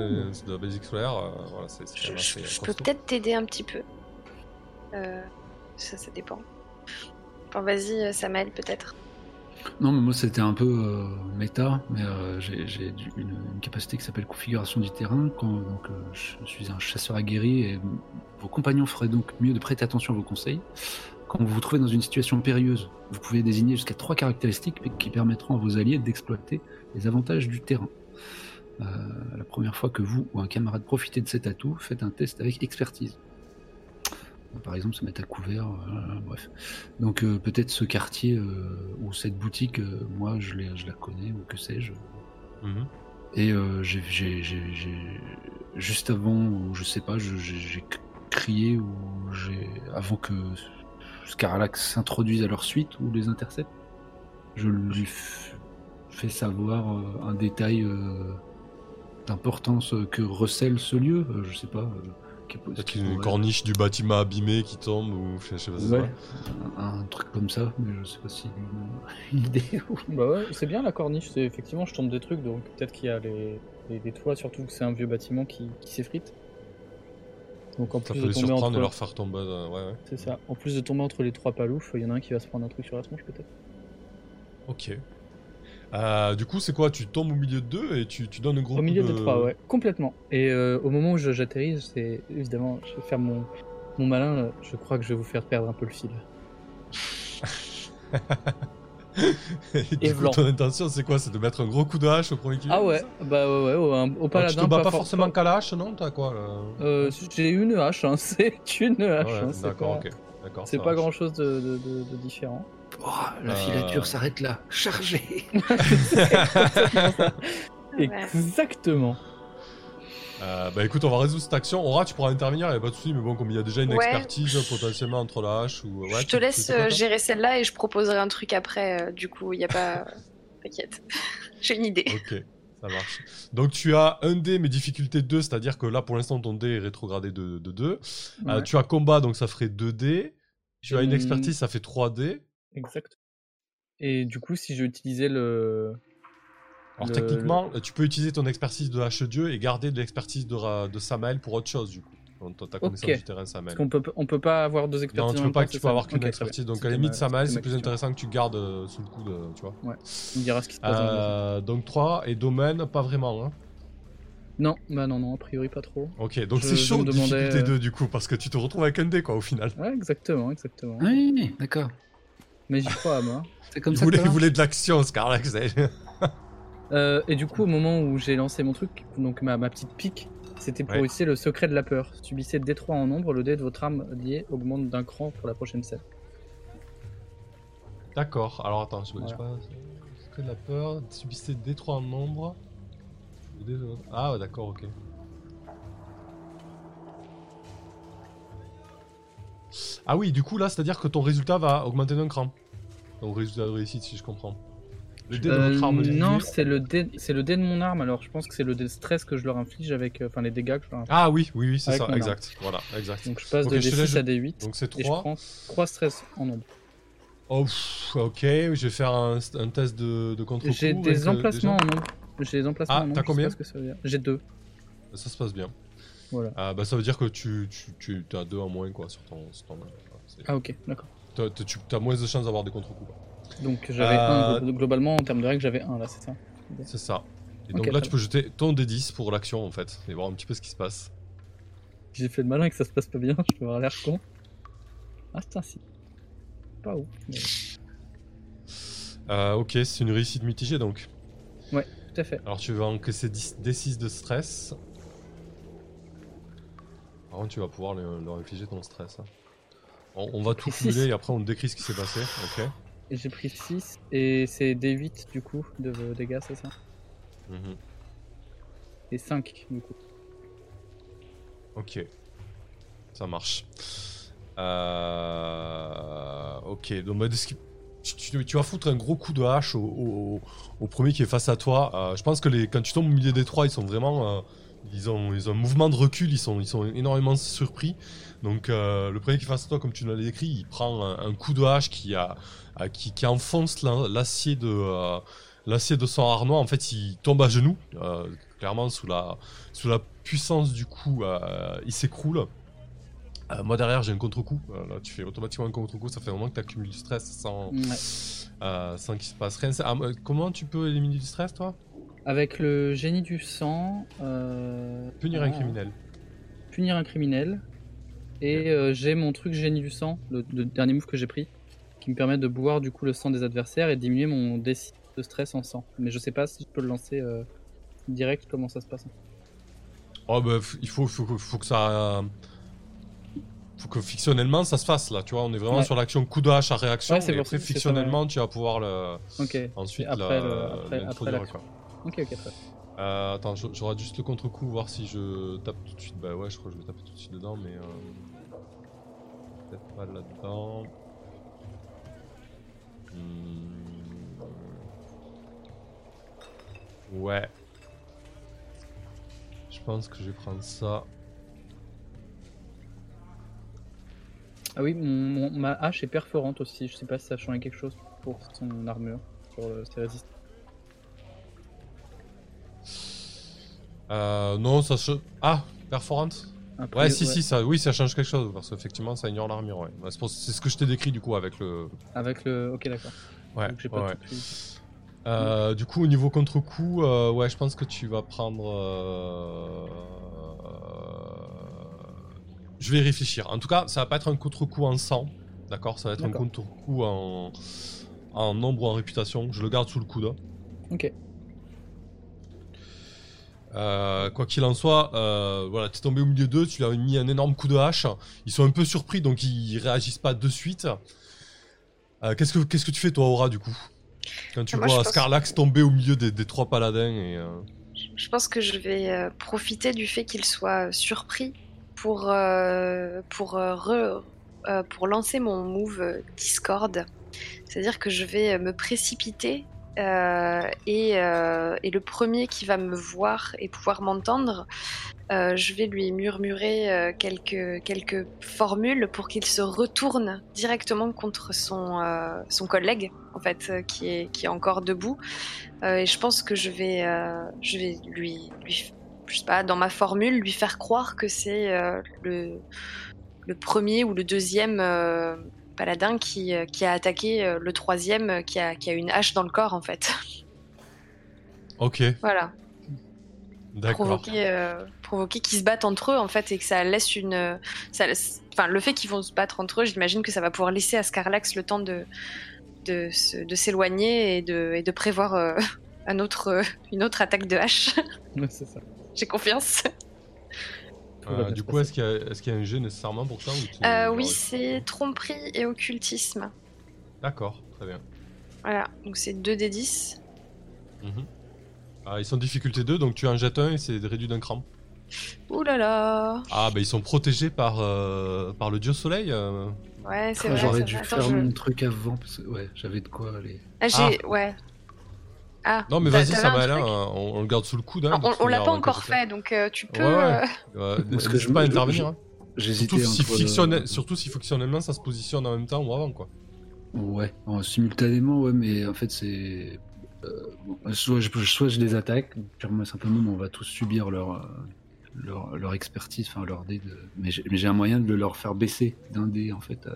de la basic solaire, euh, voilà, c'est Je, assez peux peut-être t'aider un petit peu. Euh, ça, ça dépend. Enfin, vas-y, Samael, peut-être. Non, mais moi c'était un peu euh, méta, mais euh, j'ai une, capacité qui s'appelle configuration du terrain. Quand, donc, euh, je suis un chasseur aguerri et vos compagnons feraient donc mieux de prêter attention à vos conseils. Quand vous vous trouvez dans une situation périlleuse, vous pouvez désigner jusqu'à trois caractéristiques qui permettront à vos alliés d'exploiter les avantages du terrain. La première fois que vous ou un camarade profitez de cet atout, faites un test avec expertise. Par exemple, se mettre à couvert, euh, bref. Donc euh, peut-être ce quartier euh, ou cette boutique, moi je, la connais ou que sais-je. Mhm. Et j'ai, juste avant, ou je sais pas, j'ai, crié ou j'ai avant que Scarlax s'introduise à leur suite ou les intercepte, je lui fais savoir un détail d'importance que recèle ce lieu. Je sais pas, qui une pourrait- corniche du bâtiment abîmé qui tombe ou je sais- pas. c'est Ouais. quoi. un, un truc comme ça, mais je sais pas si une, une idée. ou- Bah ouais, c'est bien la corniche, c'est effectivement je tombe des trucs, donc peut-être qu'il y a les, les, les toits, surtout que c'est un vieux bâtiment qui, qui s'effrite. Donc en Ça plus peut de les tomber surprendre entre... et leur faire tomber. euh, ouais, ouais. C'est ça. En plus de tomber entre les trois paloufs, il y en a un qui va se prendre un truc sur la tronche peut-être. Ok. Euh, du coup, c'est quoi Tu tombes au milieu de deux et tu, tu donnes un gros Au milieu de... des trois, ouais, complètement. Et euh, au moment où j'atterris, c'est évidemment, je vais faire mon, mon malin, là. je crois que je vais vous faire perdre un peu le fil. et du Et coup, ton intention, c'est quoi C'est de mettre un gros coup de hache au premier qui Ah ouais, bah ouais, ouais, au, au paladin. tu te bats pas for- forcément qu'à la hache, non T'as quoi là Euh, j'ai une hache, hein, c'est une hache. Ouais, hein, c'est D'accord, ok. C'est pas grand chose de, de- de- de différent. Oh, la Euh. filature s'arrête là. Chargé. Exactement. Euh, bah écoute, on va résoudre cette action. Aura, tu pourras intervenir, y a pas de souci, mais bon, comme il y a déjà une Ouais. expertise potentiellement entre la hache ou. Ouais, je te laisse euh, gérer celle-là et je proposerai un truc après. euh, du coup, il y a pas. T'inquiète. J'ai une idée. Ok, ça marche. Donc tu as un dé, mais difficulté 2, c'est-à-dire que là pour l'instant ton dé est rétrogradé de, de 2. Euh, Ouais, tu as combat, donc ça ferait 2 dés. Tu as une J'ai- expertise, ça fait 3 dés. Exact. Et du coup, si je utilisais le. Alors le- techniquement, tu peux utiliser ton expertise de H-Dieu et garder de l'expertise de, de Samael pour autre chose du coup. Ta connaissance Ok. du terrain Samael. Parce qu'on peut, on peut pas avoir deux expertises. Non, tu peux pas temps, que tu peux avoir qu'une expertise. Donc à la limite, ma- Samael, c'est plus intéressant que tu gardes euh, sous le coude, euh, tu vois. Tu me diras ce qui se passe. Euh, donc 3 et domaine, pas vraiment. Hein. Non, bah non, non, a priori pas trop. Ok, donc c'est chaud, difficulté euh, 2 du coup, parce que tu te retrouves avec un dé quoi au final. Ouais, exactement, exactement. Oui, d'accord. Mais j'y crois à moi. C'est comme il ça voulait, que il ça voulait de l'action, Scarlex. Euh, et du coup, au moment où j'ai lancé mon truc, donc ma, ma petite pique, c'était pour Ouais. essayer le secret de la peur. Subissez D3 en nombre, le dé de votre arme liée augmente d'un cran pour la prochaine scène. D'accord, alors attends, je, je Voilà. sais pas. Secret de la peur, subissez D3 en nombre. Ah, d'accord, ok. Ah oui, du coup là, c'est-à-dire que ton résultat va augmenter d'un cran. Ton résultat de réussite, si je comprends. Le dé de Euh, votre arme non, c'est le dé, c'est le dé de mon arme. Alors, je pense que c'est le dé de stress que je leur inflige avec, euh, enfin les dégâts que je leur inflige. Ah oui, oui, oui, c'est ça, arme. exact. Voilà, exact. Donc, je passe de je te laisse- D6 à D8 Donc c'est et je 3. prends 3 stress en nombre. Oh, pff, ok, je vais faire un, un test de, de. J'ai des euh, emplacements en nombre. J'ai des emplacements Ah, en nombre. t'as combien. J'ai deux. gens. Ça se passe bien. Voilà. Ah, bah ça veut dire que tu, tu, tu as deux en moins quoi sur ton, sur ton main. C'est- Ah ok, d'accord. Tu as moins de chances d'avoir des contre-coups. Donc j'avais Euh, un globalement en termes de règles, j'avais un là, c'est ça? C'est ça. Et donc là, tu peux jeter ton D10 pour l'action en fait, et voir un petit peu ce qui se passe. J'ai fait le malin et que ça se passe pas bien, je peux avoir l'air con. Ah putain si. Pas ouf. mais Euh, ok, c'est une réussite mitigée donc. Tout à fait. Alors tu vas encaisser 10 D6 de stress. Par contre, tu vas pouvoir leur, leur infliger ton stress. hein. On, on va tout cumuler et après on décrit ce qui s'est passé. Ok. J'ai pris 6 et c'est D8 du coup de dégâts, c'est ça Mhm. Et 5 du coup. Ok. Ça marche. Euh... Ok, donc bah, tu, tu- tu vas foutre un gros coup de hache au, au- au premier qui est face à toi. Euh, je pense que les, quand tu tombes au milieu des trois, ils sont vraiment... euh, ils, ont, ils ont un mouvement de recul, ils sont, ils sont énormément surpris. Donc euh, le premier qui est face à toi, comme tu l'as décrit, il prend un, un coup de hache qui, a, euh, qui, qui enfonce l'acier de... euh, L'acier de son harnois, en fait, il tombe à genoux, euh, clairement sous la, sous la puissance du coup, il s'écroule. Moi derrière j'ai un contre-coup, là tu fais automatiquement un contre-coup, ça fait un moment que tu accumules du stress sans, Ouais. sans qu'il se passe rien. Ah, comment tu peux éliminer du stress toi? Avec le génie du sang. euh, Punir ah, un criminel. Punir un criminel. Et euh, j'ai mon truc génie du sang, le, le dernier move que j'ai pris, qui me permet de boire du coup le sang des adversaires et diminuer mon D6 de stress en sang. Mais je sais pas si je peux le lancer euh, direct, comment ça se passe. Oh bah il faut, faut, que- faut que ça... faut que fictionnellement ça se fasse là, tu vois, on est vraiment Ouais. sur l'action coup de hache à réaction, Ouais, et après ça, fictionnellement tu vas pouvoir le... Ok. ensuite après la- le- après- après l'action. Ok, ok, très. Euh, attends, rate juste le contre-coup, voir si je tape tout de suite. Bah ouais, je crois que je vais taper tout de suite dedans, mais euh, peut-être pas là-dedans. Hmm. Ouais. Je pense que je vais prendre ça. Ah oui, mon, mon- ma hache est perforante aussi. Je sais pas si ça a changé quelque chose pour son armure, pour ses résistances. Euh, non, ça se. Ah, perforante Après, Ouais, si, si, ça, oui, ça change quelque chose, parce qu'effectivement, ça ignore l'armure, ouais. C'est pour- ce que je t'ai décrit, du coup, avec le... Avec le. Ok, d'accord. Ouais, Donc pas ouais. tout. Euh, du coup, au niveau contre-coup, euh, ouais, je pense que tu vas prendre... euh, Je vais y réfléchir. En tout cas, ça va pas être un contre-coup en sang, d'accord? Ça va être un contre-coup en... en nombre ou en réputation. Je le garde sous le coude. Ok. Euh, quoi qu'il en soit, euh, voilà, t'es tombé au milieu d'eux, tu leur as mis un énorme coup de hache. Ils sont un peu surpris, donc ils réagissent pas de suite. Euh, qu'est-ce que qu'est-ce que tu fais toi, Aura, du coup? Quand tu moi, vois Scarlax tomber au milieu des, des trois paladins et euh, Je pense que je vais profiter du fait qu'il soit surpris pour, pour, re- pour lancer mon move Discord. C'est-à-dire que je vais me précipiter euh, et, euh, et le premier qui va me voir et pouvoir m'entendre, euh, je vais lui murmurer quelques, quelques formules pour qu'il se retourne directement contre son, son collègue, en fait, qui, est, qui est encore debout. Et je pense que je vais, je vais lui, lui, je sais pas, dans ma formule, lui faire croire que c'est le, le premier ou le deuxième paladin qui, euh, qui a attaqué euh, le troisième euh, qui a, qui a une hache dans le corps, en fait. Ok, voilà. d'accord. Provoquer, euh, provoquer qu'ils se battent entre eux, en fait, et que ça laisse une. Ça laisse- Enfin, le fait qu'ils vont se battre entre eux, j'imagine que ça va pouvoir laisser à Scarlax le temps de, de, se- de s'éloigner et de, et de prévoir euh, un autre, euh, une autre attaque de hache. C'est ça. J'ai confiance. Euh, du coup, est-ce qu'il y, a- est-ce qu'il y a un jeu nécessairement pour ça ou tu- Euh, oui, c'est tromperie et occultisme. D'accord, très bien. Voilà, donc c'est 2 des 10. Mhm. Ah, ils sont difficulté 2, donc tu en jettes un et c'est réduit d'un cran. Ouh là là Ah, bah ils sont protégés par, euh, par le dieu soleil. euh. Ouais, c'est Ah, vrai. J'aurais c'est dû vrai. faire Attends, je- mon truc avant, parce que ouais, j'avais de quoi aller. Ah, j'ai... Ouais. Ah, Non, mais vas-y, ça va hein, on, on le garde sous le coude. hein, Ah, on, l'a pas euh, encore fait, donc euh, tu peux... Ouais, ouais. euh, Euh, Parce que je pas intervenir. hein. J'hésitais Surtout, si entre. fictionnel- surtout si fonctionnellement ça se positionne en même temps ou avant, quoi. Ouais, en simultanément, ouais, mais en fait, c'est. euh, bon, soit, je, soit je les attaque, purement et simplement, on va tous subir leur, euh, leur, leur expertise, enfin leur dé. De... Mais j'ai mais un moyen de leur faire baisser d'un dé, en fait, euh,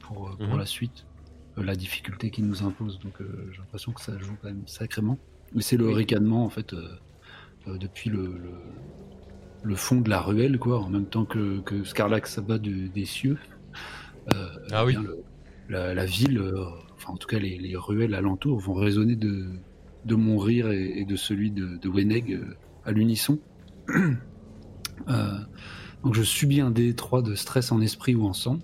pour, euh, pour Mhm. la suite. Euh, la difficulté qu'ils nous imposent, donc euh, j'ai l'impression que ça joue quand même sacrément. Mais c'est le ricanement, en fait, euh, depuis le, le, le fond de la ruelle, quoi, en même temps que, que Scarlax s'abat de- des cieux. Euh, Ah oui. bien, le- la, la ville, enfin en tout cas les, les ruelles alentours vont résonner de, de mon rire et, et de celui de, de Weneg à l'unisson. Donc je subis un D3 de stress en esprit ou en sang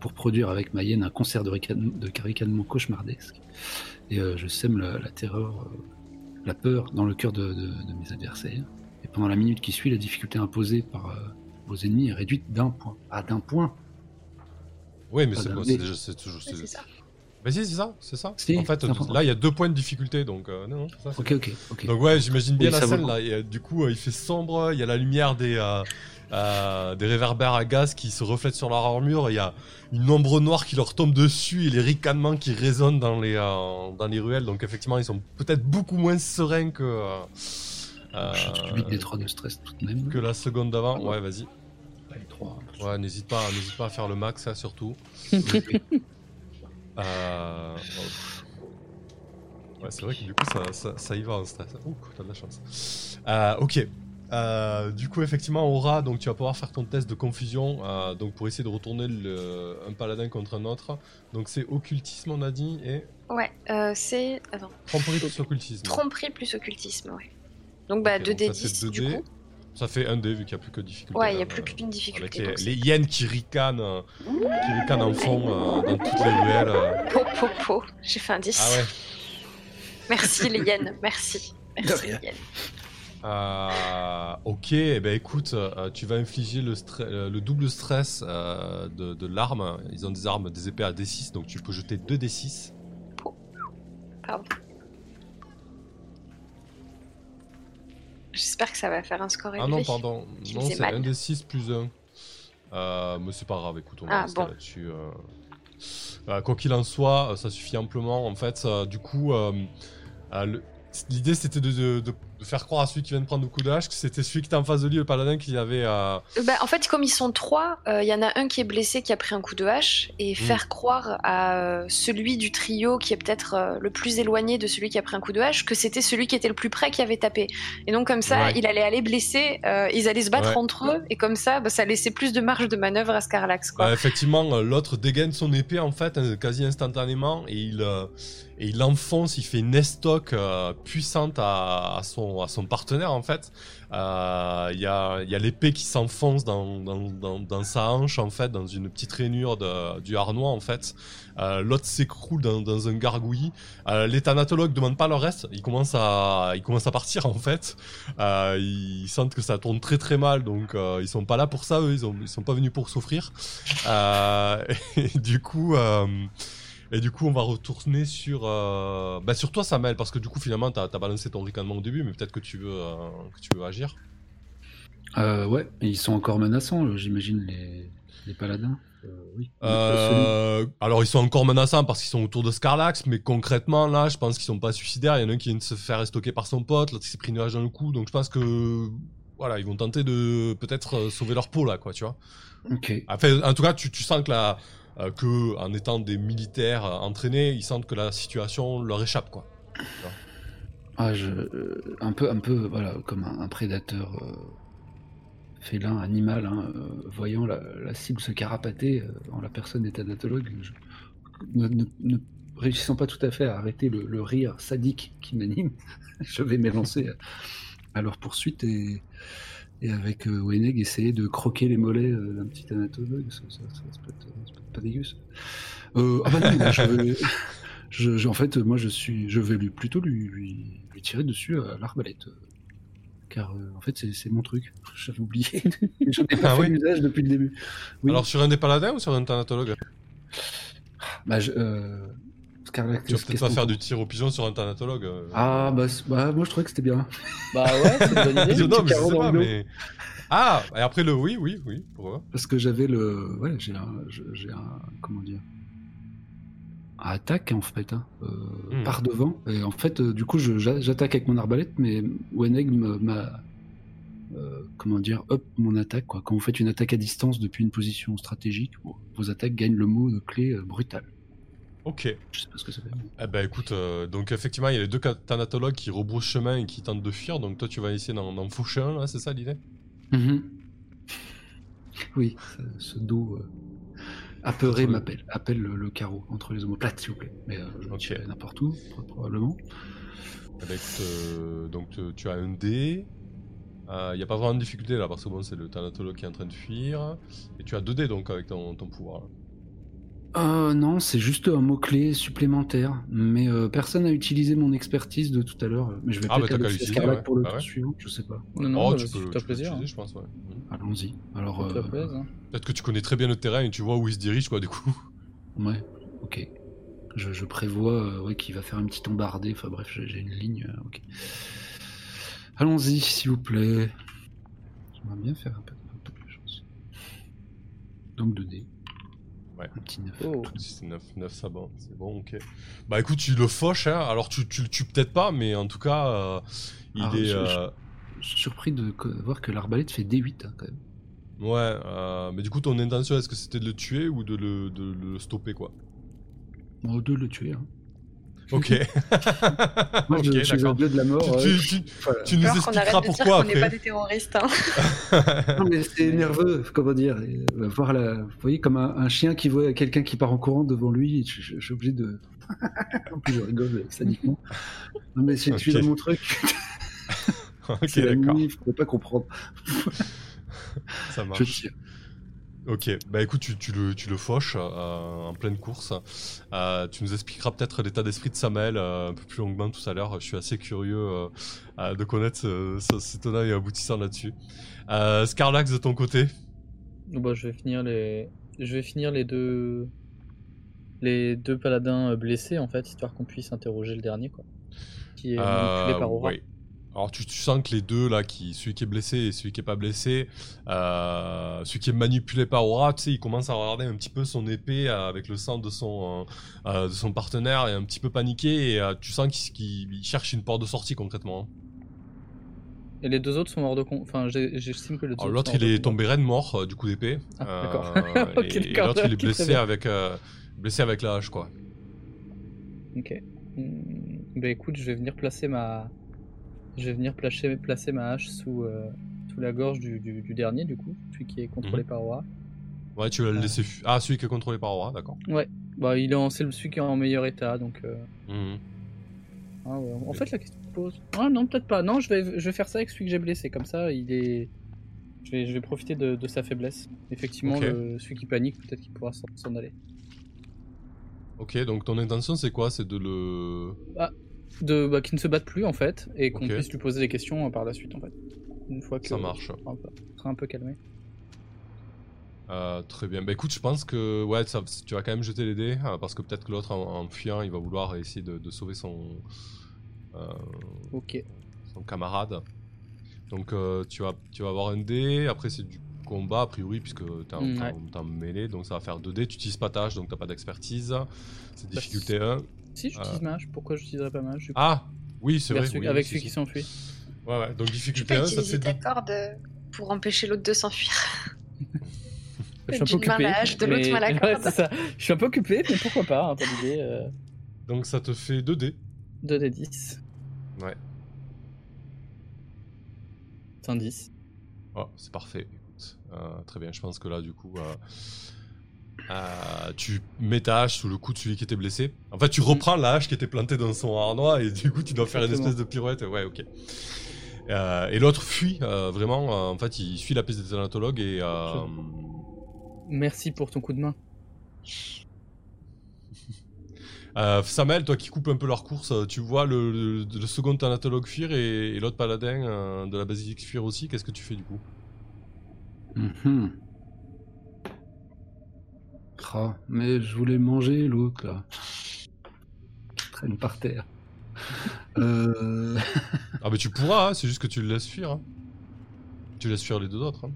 pour produire avec ma hyène un concert de, de ricanement cauchemardesque. Et euh, je sème la, la terreur, euh, la peur dans le cœur de, de- de mes adversaires. Et pendant la minute qui suit, la difficulté imposée par euh, vos ennemis est réduite d'un point. Ah, d'un point Oui, mais c'est déjà. c'est toujours- ouais, c'est- c'est ça. Vas-y, c'est ça, c'est ça. Si, en fait, là, il y a deux points de difficulté, donc euh, non, non, c'est ça. Ok, ok, ok. Donc ouais, j'imagine bien Oui, la scène là. Et, euh, du coup, euh, il fait sombre, il y a la lumière des euh, des réverbères à gaz qui se reflètent sur leur armure. Il y a une ombre noire qui leur tombe dessus et les ricanements qui résonnent dans les euh, dans les ruelles. Donc effectivement, ils sont peut-être beaucoup moins sereins que euh, je subis des 3 de stress tout de même. que la seconde d'avant. Ouais, vas-y. Allez, 3. Ouais, n'hésite pas, n'hésite pas à faire le max, ça surtout. Euh, Ouais, c'est vrai que du coup, ça, ça, ça y va en stress. Ouh, t'as de la chance. Euh, ok. Euh, du coup, effectivement, Aura, donc tu vas pouvoir faire ton test de confusion euh, donc pour essayer de retourner le- un paladin contre un autre. Donc c'est occultisme, on a dit, et Ouais, euh, c'est... Attends. tromperie plus occultisme. Tromperie plus occultisme, ouais. Donc bah Ok, 2 donc des ça, c'est 10 deux du dés. coup. Ça fait un dé vu qu'il n'y a plus que difficulté. Ouais, il n'y a plus euh, qu'une Avec difficulté. les, donc c'est- les hyènes qui ricanent, euh, qui ricanent en fond euh, dans toutes les ruelles. euh. Po, po, po. J'ai fait un 10. Ah ouais. Merci les hyènes, merci. Merci rien. les hyènes. Euh, ok, eh ben écoute, euh, tu vas infliger le, euh, le double stress de, de l'arme. Ils ont des armes, des épées à D6, donc tu peux jeter 2 D6. Pardon. J'espère que ça va faire un score élevé. Ah non, pardon. Je Non, c'est mal. 1 D6 plus 1. Euh, mais c'est pas grave, écoute, on va Ah, rester bon. là-dessus. quoi qu'il en soit, ça suffit amplement. En fait, du coup, l'idée c'était de, de- de- de faire croire à celui qui vient de prendre le coup de hache que c'était celui qui était en face de lui, le paladin, qui avait. euh, bah, en fait, comme ils sont trois, euh, il y en a un qui est blessé, qui a pris un coup de hache, et faire croire à euh, celui du trio qui est peut-être euh, le plus éloigné de celui qui a pris un coup de hache que c'était celui qui était le plus près qui avait tapé. Et donc comme ça, Ouais. il allait aller blesser, ils allaient se battre Ouais. entre eux, et comme ça, bah, ça laissait plus de marge de manœuvre à Scarlax. Quoi. Euh, effectivement, l'autre dégaine son épée en fait quasi instantanément et il et il enfonce, il fait une estoc euh, puissante à, son à son partenaire en fait. Euh, Il y a y a l'épée qui s'enfonce dans, dans, sa hanche en fait, dans une petite rainure du harnois en fait. Euh, L'autre s'écroule dans, un gargouillis. Les thanatologues demandent pas leur reste, ils commencent à ils commencent à partir en fait. Ils sentent que ça tourne très très mal, donc ils sont pas là pour ça, eux, ils, ont, ils sont pas venus pour souffrir. Et du coup, et du coup, on va retourner sur, euh, bah, sur toi, Samuel, parce que du coup, finalement, t'as as balancé ton ricanement au début, mais peut-être que tu veux, euh, que tu veux agir. Euh, ouais, ils sont encore menaçants, euh, j'imagine, les, les paladins. Oui. Alors, ils sont encore menaçants parce qu'ils sont autour de Scarlax, mais concrètement, là, je pense qu'ils sont pas suicidaires. Il y en a un qui vient de se faire estoquer par son pote, l'autre qui s'est pris une nuage dans le cou, donc je pense que, voilà, ils vont tenter de peut-être sauver leur peau là, quoi, tu vois. Ok. Enfin, en tout cas, tu, tu sens que, la, euh, que en étant des militaires euh, entraînés, ils sentent que la situation leur échappe, quoi. Ah, euh, un peu, un peu, voilà, comme un, prédateur euh, félin, animal, hein, voyant la, cible se carapater en la personne des thanatologues, ne, réussissant pas tout à fait à arrêter le, le rire sadique qui m'anime, je vais m'élancer à, à leur poursuite et, et avec euh, Weneg essayer de croquer les mollets euh, d'un petit thanatologue. Ça, ça, ça, ça peut être, ça peut être pas dégueu. ça. Euh, ah bah non, je vais- je- je- en fait, moi, je suis, je vais lui plutôt lui, lui, lui tirer dessus à l'arbalète, euh, car euh, en fait, c'est mon truc. J'avais oublié. je n'ai pas Ah fait oui l'usage depuis le début. Oui. Alors, sur un des paladins ou sur un thanatologue? Bah, je, Tu vas peut-être pas faire du tir au pigeon sur un thanatologue. euh. Ah bah, bah, moi je trouvais que c'était bien. Bah ouais, c'est une bonne idée. Je- non, petit mais je carreau sais dans pas, le dos. mais. Ah, et après le oui, oui, oui, pourquoi Parce que j'avais le. Ouais, j'ai un. je- J'ai un. Comment dire un attaque en fait, hein, euh, Hmm. par devant. Et en fait, euh, du coup, j'attaque avec mon arbalète, mais Weneg m'a. euh, comment dire Up mon attaque, quoi. Quand vous faites une attaque à distance depuis une position stratégique, bon, vos attaques gagnent le mot de clé euh, brutal. Ok. Je sais pas ce que ça fait. Eh ben écoute, euh, donc effectivement, il y a les deux thanatologues qui rebroussent chemin et qui tentent de fuir, donc toi tu vas essayer d'en faucher un, là, c'est ça l'idée? Mhm. Oui, ce, ce dos euh, apeuré Entre m'appelle. Appelle le, le carreau entre les omoplates, s'il vous plaît. Mais euh, je Ok. n'importe où, pro- probablement. Eh ben écoute, euh, donc tu- tu as un dé. Il n'y a pas vraiment de difficulté là, parce que bon, c'est le thanatologue qui est en train de fuir. Et tu as deux dés donc avec ton, ton pouvoir. là. Euh, non, c'est juste un mot-clé supplémentaire. Mais euh, personne n'a utilisé mon expertise de tout à l'heure. Mais je vais Ah, bah, peut-être l'utiliser, Scarlet ouais. pour le Bah tour ouais. suivant, je sais pas. Non, non, oh, bah, tu peux, tu plaisir. l'utiliser, je pense, ouais. Mhm. Allons-y. Alors, euh, hein. Peut-être que tu connais très bien le terrain et tu vois où il se dirige, quoi, du coup. ouais, ok. Je, je prévois euh, ouais, qu'il va faire un petit embardé. Enfin bref, j'ai une ligne. euh, ok. Allons-y, s'il vous plaît. J'aimerais bien faire un peu, un peu de chance. Donc 2D. Ouais. Un petit 9. Oh. C'est 9, 9 ça bon, c'est bon, ok. Bah écoute, tu le fauches, hein. Alors tu, tu le tues peut-être pas, mais en tout cas, euh, il Ah, est. je- euh, Je suis surpris de voir que l'arbalète fait D8 hein, quand même. Ouais, euh, mais du coup, ton intention, est-ce que c'était de le tuer ou de le, de le stopper, quoi? Bon, deux le tuer. Hein. Ok. Moi, je, je suis un dieu de la mort. Tu, tu- tu- Voilà. tu nous Alors qu'on arrête expliqueras dire pourquoi qu'on n'est pas des terroristes. hein. Non, mais c'est nerveux, comment dire. et, euh, voir la... Vous voyez, comme un, un chien qui voit quelqu'un qui part en courant devant lui, je, je- je suis obligé de. en plus, je rigole sadiquement. Non, mais c'est Ok. celui-là mon truc. ok, d'accord. il faut pas comprendre. Ça Je marche. tire. Ok, bah écoute, tu, tu le, tu le fauches euh, en pleine course. Euh, tu nous expliqueras peut-être l'état d'esprit de Samuel euh, un peu plus longuement tout à l'heure. Je suis assez curieux de connaître ce, ce, ce tenant et aboutissant là-dessus. Scarlax, de ton côté? Bah, je vais finir les, je vais finir les deux, les deux paladins blessés en fait, histoire qu'on puisse interroger le dernier quoi, qui est manipulé par Aura. oui. Alors tu, tu sens que les deux là, qui, celui qui est blessé et celui qui est pas blessé, euh, celui qui est manipulé par Aura, tu sais, il commence à regarder un petit peu son épée euh, avec le sang de son, euh, de son partenaire et un petit peu paniqué et tu sens qu'il qu'il- il cherche une porte de sortie concrètement. Et les deux autres sont morts de con. Enfin, j'estime que l'autre il est tombé raide mort du coup d'épée. Ah, d'accord. Euh, Ok, et l'autre il est blessé avec, blessé avec la hache quoi. Ok. Bah écoute, je vais venir placer ma. Je vais venir placer, placer ma hache sous, euh, sous la gorge du, du, du dernier, du coup, celui qui est contrôlé Mhm. par Aura. Ouais tu vas le Euh. laisser... fu- Ah celui qui est contrôlé par Aura, d'accord. Bah, il est en, c'est celui qui est en meilleur état, donc. euh, Mhm. ah ouais. En fait, la question se pose. Ah non, peut-être pas. Non, je vais, je vais faire ça avec celui que j'ai blessé. Comme ça, il est. Je vais, je vais profiter de, de sa faiblesse. Effectivement, le- celui qui panique, peut-être qu'il pourra s'en aller. Ok donc ton intention c'est quoi? C'est de le... De, bah, qu'il ne se batte plus, en fait, et qu'on puisse lui poser des questions euh, par la suite, en fait. Une fois que. Ça marche. sera un peu, sera un peu calmé. Euh, très bien. Bah écoute, je pense que ouais, ça, tu vas quand même jeter les dés euh, parce que peut-être que l'autre en, en fuyant, il va vouloir essayer de, de sauver son euh, Ok. son camarade. Donc tu vas tu vas avoir un dé. Après c'est du combat a priori puisque t'es en, Mm, en- ouais. mêlée, donc ça va faire 2 dés. Tu utilises pas ta hache, donc t'as pas d'expertise. C'est difficulté 1. Si j'utilise Euh. ma hache, pourquoi j'utiliserais pas ma hache du coup Ah oui, c'est vrai. oui, Avec oui, celui qui s'enfuit. Ouais ouais. Donc difficulté peux 1, ça fait ta corde euh, pour empêcher l'autre de s'enfuir. Je suis un peu D'une main occupé. la hache, de l'autre mais- main la Ouais, corde. c'est ça. Je suis un peu occupé, mais pourquoi pas, hein, pas d'idée. Euh... Donc ça te fait 2 dés. 2 des 10. Ouais. C'est un 10. Oh, c'est parfait. Écoute, euh, très bien. Je pense que là, du coup, euh, euh, tu mets ta hache sous le cou de celui qui était blessé. En fait, tu reprends la hache qui était plantée dans son harnois et du coup, tu dois faire une espèce de pirouette. Ouais, ok. Euh, et l'autre fuit, euh, vraiment. euh, en fait, il suit la piste des thanatologues et. euh, Merci pour ton coup de main. euh, Samuel, toi qui coupes un peu leur course, tu vois le, le- le second thanatologue fuir et, et l'autre paladin euh, de la basilique fuir aussi. Qu'est-ce que tu fais du coup? Mhm. Mais je voulais manger l'autre là. Qui traîne par terre. Euh... Ah, mais tu pourras, hein, c'est juste que tu le laisses fuir. hein. Tu laisses fuir les deux autres. hein.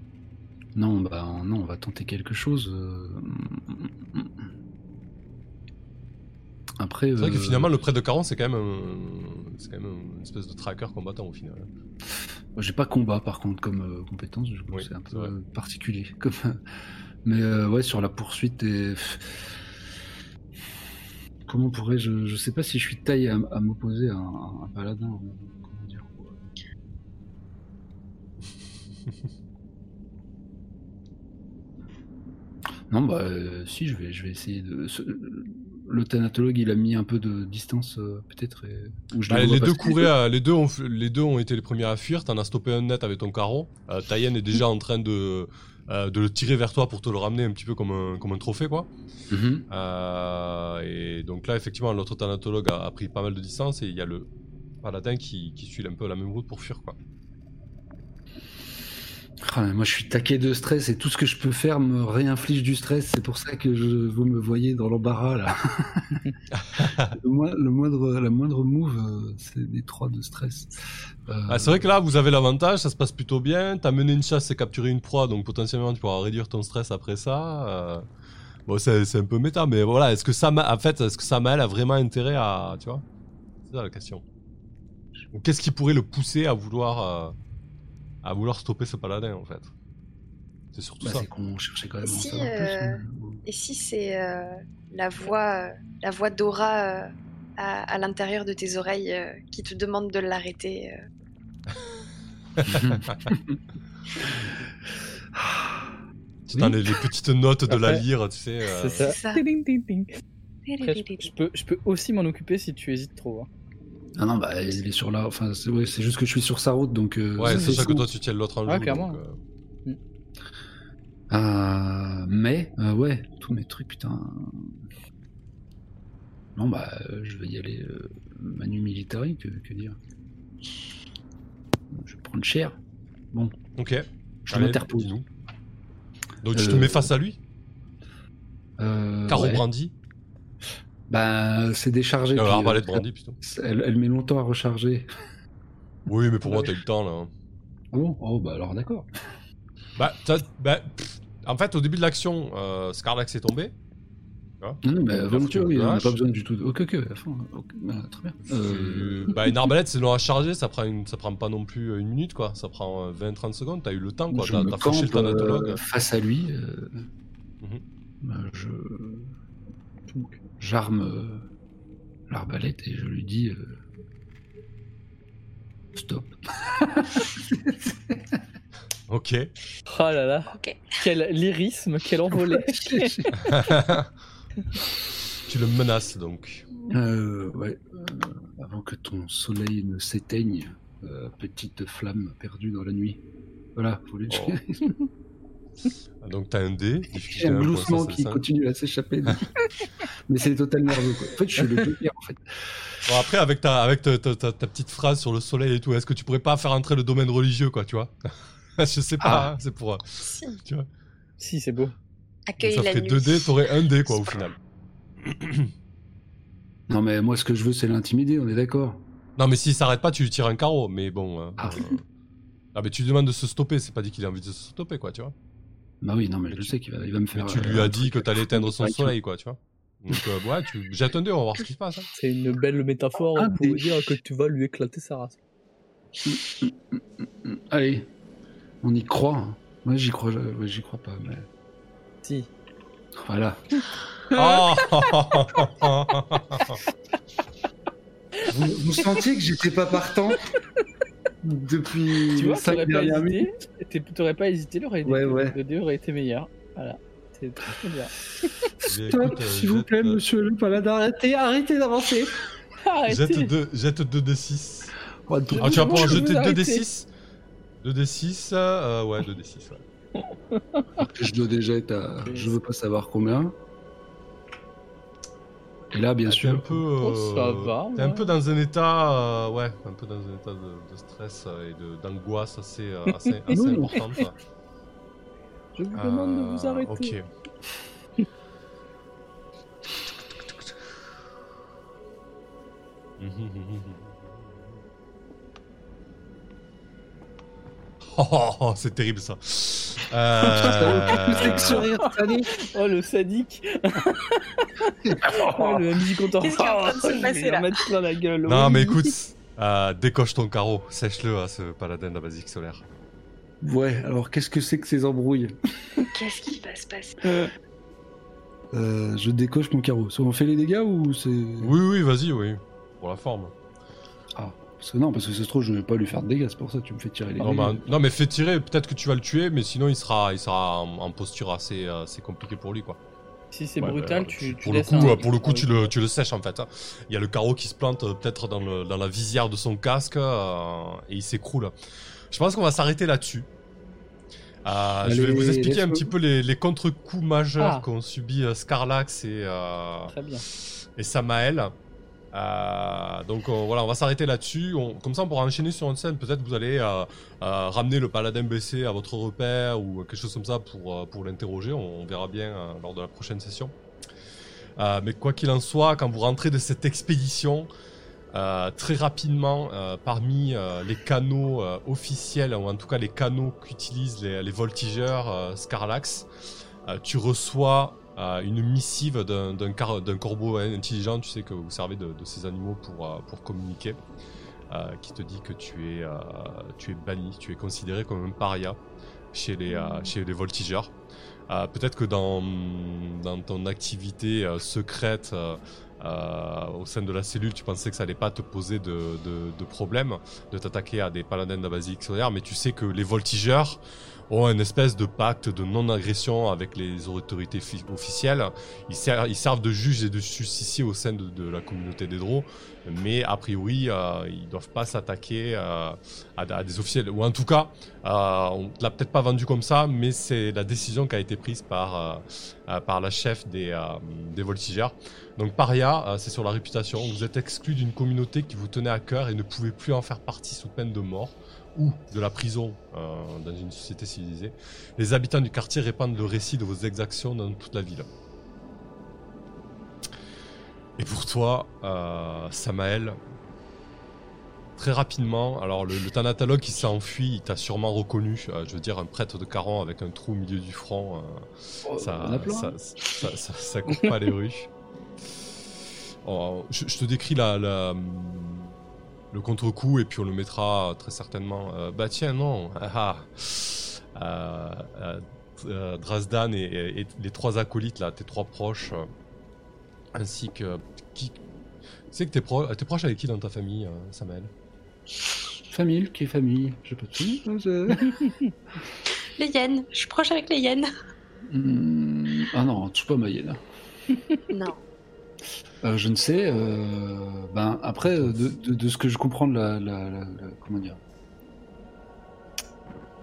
Non, bah non, on va tenter quelque chose. euh. Après, C'est vrai que euh, finalement, le prêtre de Caron, c'est quand même un... c'est quand même une espèce de tracker combattant au final. j'ai pas combat par contre comme euh, compétence, du coup, Oui, c'est un peu vrai. particulier. Comme... Mais euh, ouais, sur la poursuite et comment pourrais-je, je sais pas si je suis taillé à, à m'opposer à un, un paladin. ou Comment dire Non, bah euh, si, je vais, je vais essayer de. Le thanatologue, il a mis un peu de distance, euh, peut-être. et- Bah, les deux couraient, à- les, deux ont, les deux ont été les premiers à fuir. T'en as stoppé un net avec ton carreau. Euh, Tayen est déjà en train de, euh, de le tirer vers toi pour te le ramener un petit peu comme un, comme un trophée, quoi. Mhm. Euh, et donc là, effectivement, l'autre thanatologue a, a pris pas mal de distance et il y a le paladin qui, qui suit un peu la même route pour fuir, quoi. Ah, moi, je suis taqué de stress et tout ce que je peux faire me réinflige du stress. C'est pour ça que je, vous me voyez dans l'embarras là. le, moi- le moindre, la moindre move, euh, c'est des trois de stress. Euh, Ah, c'est vrai que là, vous avez l'avantage, ça se passe plutôt bien. T'as mené une chasse et capturé une proie, donc potentiellement tu pourras réduire ton stress après ça. Euh, Bon, c'est un peu méta, mais voilà, est-ce que ça, en fait, est-ce que Samael a vraiment intérêt à, tu vois? C'est ça la question. Qu'est-ce qui pourrait le pousser à vouloir, euh, à vouloir stopper ce paladin en fait C'est surtout bah, ça. c'est qu'on cherchait quand même en plus. euh, mais- Et si c'est euh, la voix, euh, la voix d'Aura euh, à, à l'intérieur de tes oreilles euh, qui te demande de l'arrêter euh, Tu t'en les, les petites notes de la lyre, tu sais. euh, C'est ça. Après, je peux, je peux aussi m'en occuper si tu hésites trop. hein. Ah non, bah il est sur la. Enfin, c'est ouais, juste que je suis sur sa route, donc. euh, Ouais, c'est ça que toi tu tiens l'autre en Ouais, clairement. donc, euh, Euh, mais, euh, ouais, tous mes trucs, putain. Non, bah, euh, je vais y aller euh, manu militari, que, que dire. Je vais prendre cher. Bon, Ok. je m'interpose. Donc tu te mets face à lui, Euh, carreau ouais. brandi, Bah, c'est déchargé. euh, puis, arbalète euh, elle, elle met longtemps à recharger. Oui, mais pour moi, t'as eu le temps là. hein. Ah bon? Oh, bah alors d'accord. Bah, bah, pff, en fait, au début de l'action, euh, Scarlax est tombé. Non, non, mais volontiers, que oui, on n'a pas besoin du tout. de- Ok, ok, à fond, ok, bah, très bien. Euh, Euh, bah, une arbalète, c'est long à charger, ça prend, une- ça prend pas non plus euh, une minute, quoi. Ça prend 20-30 secondes, t'as eu le temps, quoi. T'as fauché le thanatologue. euh, face à lui. euh, bah, je j'arme euh, l'arbalète et je lui dis euh, stop. Ok. Oh là là, Ok. quel lyrisme, quel envolé. tu le menaces, donc. Euh, ouais. euh, avant que ton soleil ne s'éteigne, euh, petite flamme perdue dans la nuit. Voilà, faut les Oh. Ah, Donc, t'as un dé. Il difficulté y a un 1, gloussement point qui 165. continue à s'échapper. Mais c'est total nerveux. Quoi. En fait, je suis le Joker, en fait. Bon, après, avec, ta, avec ta, ta- ta- ta petite phrase sur le soleil et tout, est-ce que tu pourrais pas faire entrer le domaine religieux, quoi, tu vois? Je sais pas, Ah. hein, c'est pour. euh, Si. Tu vois si, c'est beau. Donc, Accueille ça la ferait nuit. 2 dés, t'aurais un dé, quoi, au final. Non, mais moi, ce que je veux, c'est l'intimider, on est d'accord. Non, mais s'il s'arrête pas, tu lui tires un carreau, mais bon. euh, Ah. euh, Ah, mais tu lui demandes de se stopper, c'est pas dit qu'il a envie de se stopper, quoi, tu vois. Bah oui, non, mais je Mais tu- sais qu'il va, il va me Mais faire. tu euh, lui un as dit que t'allais éteindre son soleil, quoi, tu vois. Donc, euh, ouais, tu dé, on va voir ce qui se passe. hein. C'est une belle métaphore Ah, pour des- dire que tu vas lui éclater sa race. Allez, on y croit. hein. Moi, j'y crois, j'y crois pas. Mais... Si. Voilà. Oh Vous, vous sentiez que j'étais pas partant? Depuis Tu vois, cinq t'aurais pas dernières minutes t'aurais pas hésité, l'aurait Ouais, ouais. le dé aurait été meilleur. Voilà. C'est très très bien. Stop, euh, s'il vous plaît, euh, monsieur le paladin, arrêtez, arrêtez d'avancer. Jette Arrêtez. 2 jette 2d6. Oh, Ah, tu vas pouvoir jeter arrêtez. 2d6 2d6, euh, ouais, 2d6, ouais. Je dois déjà être à... Je veux pas savoir combien. Et là, bien Ah, T'es sûr. un peu, Oh, ça euh, va, T'es un ouais. peu dans un état, euh, ouais, un peu dans un état de, de stress euh, et d'angoisse assez, euh, assez, assez importante. Je vous demande de vous Euh, arrêter. Ok. Oh, oh, oh, c'est terrible ça. Euh, Oh le sadique Oh le MJ content Qu'est-ce qui est en train de se Oh, passer, là mettre plein la gueule Non oui. mais écoute, euh, décoche ton carreau, sèche-le à ce paladin de la basique solaire. Ouais, alors qu'est-ce que c'est que ces embrouilles? Qu'est-ce qui va se passer? Euh, Je décoche mon carreau. Ça, on fait les dégâts ou c'est. Oui oui vas-y oui, pour la forme. Parce que non, parce que ça se trouve, je vais pas lui faire de dégâts, c'est pour ça que tu me fais tirer les Non, dégâts. bah, non, mais fais tirer, peut-être que tu vas le tuer, mais sinon il sera, il sera en, en posture assez, assez compliqué pour lui quoi. Si c'est Ouais, brutal, bah, tu, tu pour le coup, un- euh, pour le coup, tu le, tu le sèches en fait. hein. Il y a le carreau qui se plante euh, peut-être dans, le- dans la visière de son casque euh, et il s'écroule. Je pense qu'on va s'arrêter là-dessus. Euh, je vais vous expliquer un petit peu les, les contre-coups majeurs Ah. qu'ont subi euh, Scarlax et, euh, Très bien. et Samael. Euh, donc euh, voilà, on va s'arrêter là-dessus. Comme ça, on pourra enchaîner sur une scène. Peut-être vous allez euh, ramener le paladin blessé à votre repère ou quelque chose comme ça pour, pour l'interroger. On, verra bien lors de la prochaine session. Mais quoi qu'il en soit, quand vous rentrez de cette expédition, très rapidement, parmi les canaux officiels, ou en tout cas les canaux qu'utilisent les, les voltigeurs Scarlax, tu reçois euh, une missive d'un corbeau intelligent, tu sais que vous servez de, de ces animaux pour, euh, pour communiquer, euh, qui te dit que tu es, tu es banni, tu es considéré comme un paria chez les, euh, chez les voltigeurs. Peut-être que dans, dans ton activité secrète euh, au sein de la cellule, tu pensais que ça allait pas te poser de, de, de problème de t'attaquer à des paladins de la solaire, mais tu sais que les voltigeurs ont un espèce de pacte de non-agression avec les autorités fi- officielles. Ils, ser- ils servent de juges et de justiciers au sein de, la communauté des Draux, mais a priori, euh, ils doivent pas s'attaquer euh, à, des officiels. Ou en tout cas, euh, on l'a peut-être pas vendu comme ça, mais c'est la décision qui a été prise par, par la chef des, des voltigeurs. Donc paria, c'est sur la réputation. Vous êtes exclu d'une communauté qui vous tenait à cœur et ne pouvez plus en faire partie sous peine de mort ou de la prison euh, dans une société civilisée. Les habitants du quartier répandent le récit de vos exactions dans toute la ville. Et pour toi, euh, Samael, très rapidement. Alors le, le thanatologue qui s'est enfui, il t'a sûrement reconnu. euh, je veux dire, un prêtre de Caron avec un trou au milieu du front. euh, Oh, ça, court pas les rues. Oh, je, je te décris la, la, le contre-coup et puis on le mettra très certainement. Euh, bah tiens, non. ah, ah. Euh, euh, euh, Drasdan et, et- et les trois acolytes, là, tes trois proches, euh, ainsi que. Qui... Tu sais que t'es, pro- t'es proche avec qui dans ta famille, euh, Samuel? Famille, qui est famille? Je sais pas tout. je- Les hyènes. Je suis proche avec les hyènes. Hmm, Ah non, touche pas ma hyène. Non. Euh, je ne sais. euh, ben après, euh, de, de- de ce que je comprends de la, la- la- la- comment dire,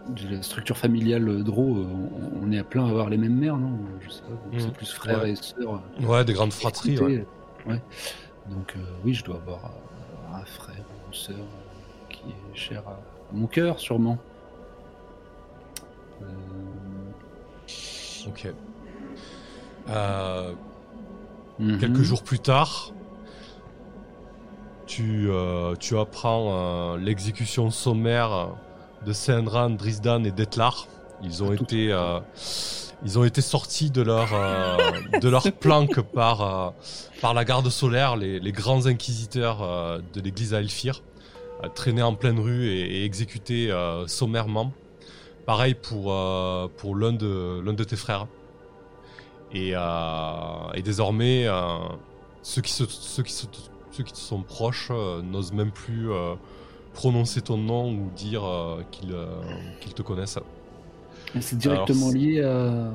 de la structure familiale Dro, on, on est à plein à avoir les mêmes mères, non? Je sais pas. C'est plus frères Ouais. et sœurs. Ouais, des grandes fratries. ouais. écoutez, ouais. Donc oui, je dois avoir un frère ou une sœur qui est cher à, mon cœur, sûrement. Ok. Euh, mhm. Quelques jours plus tard, tu, euh, tu apprends euh, l'exécution sommaire de Sendran, Drisdan et Detlar. Ils ont été, euh, ils ont été sortis de leur, de leur planque par, par la garde solaire, les, les grands inquisiteurs de l'église à Elfir, euh, traînés en pleine rue et, et exécutés sommairement. Pareil pour, pour l'un de, l'un de tes frères. Et, euh, et désormais, euh, ceux, qui se, ceux, qui se- ceux qui te sont proches euh, n'osent même plus prononcer ton nom ou dire qu'ils te connaissent. C'est directement Alors, lié à.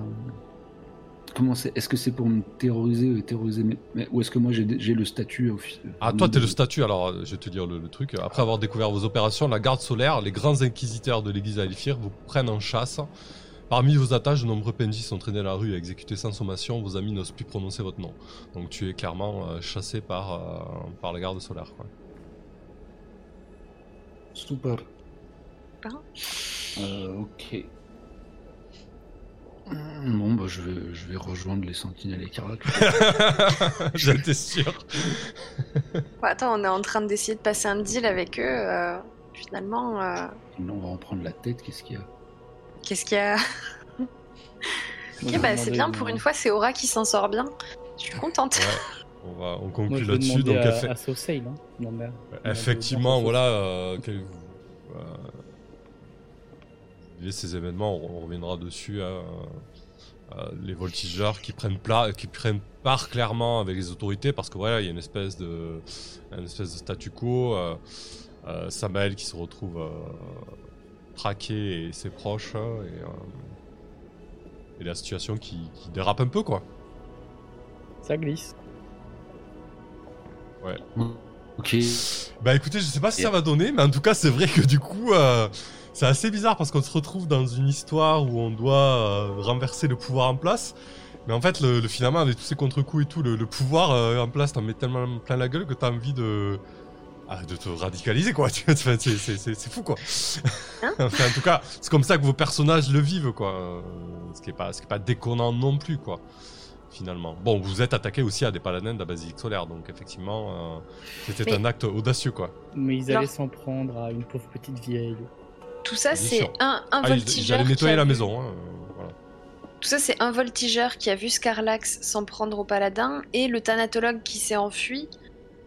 Comment c'est Est-ce que c'est pour me terroriser, euh, terroriser mes- mais- Ou est-ce que moi j'ai le statut officiel Ah, toi, t'es le statut, alors je vais te dire le, le truc. Après avoir découvert vos opérations, la garde solaire, les grands inquisiteurs de l'église à Elfir vous prennent en chasse. Parmi vos attaches, de nombreux PNJ sont traînés à la rue à exécuter sans sommation. Vos amis n'osent plus prononcer votre nom. Donc tu es clairement euh, chassé par, euh, par la garde solaire. quoi. Super. Hein Euh, ok. Bon, bah, je vais, je vais rejoindre les sentinelles écarlates. J'étais sûr. Ouais, attends, on est en train d'essayer de passer un deal avec eux. euh, finalement, euh, Sinon, on va en prendre la tête. Qu'est-ce qu'il y a? Qu'est-ce qu'il y a Ok, bah c'est bien, pour une fois, c'est Aura qui s'en sort bien. Je suis contente. Ouais, on, va, on conclut là-dessus. Donc, à, effe- à Sauceil, hein. Non, mais- effectivement, voilà. euh, quel- euh, ces événements, on, reviendra dessus. hein, euh, les voltigeurs qui prennent, pla- qui prennent part clairement avec les autorités parce que voilà, il y a une espèce de, une espèce de statu quo. euh, euh, Samael qui se retrouve traqué et ses proches hein, et, euh, et la situation qui, qui dérape un peu quoi. Ça glisse. Ok. Bah écoutez, je sais pas si ça va donner, mais en tout cas, c'est vrai que du coup, euh, c'est assez bizarre parce qu'on se retrouve dans une histoire où on doit euh, renverser le pouvoir en place. Mais en fait, le, le- finalement, avec tous ces contre-coups et tout, le, le pouvoir euh, en place t'en met tellement plein la gueule que t'as envie de. Ah, de te radicaliser quoi, c'est- fou quoi. Hein enfin, en tout cas, c'est comme ça que vos personnages le vivent quoi. Euh, Ce qui est pas, ce qui est pas déconnant non plus quoi. Finalement. Bon, vous êtes attaqué aussi à des paladins de la basilique solaire, donc effectivement, euh, c'était Mais- un acte audacieux quoi. Mais ils allaient s'en prendre à une pauvre petite vieille. Tout ça, c'est un, un Ah, ils, ils voltigeur. allaient qui nettoyer a la vu- maison. hein, euh, voilà. Tout ça, c'est un voltigeur qui a vu Scarlax s'en prendre au paladin et le thanatologue qui s'est enfui.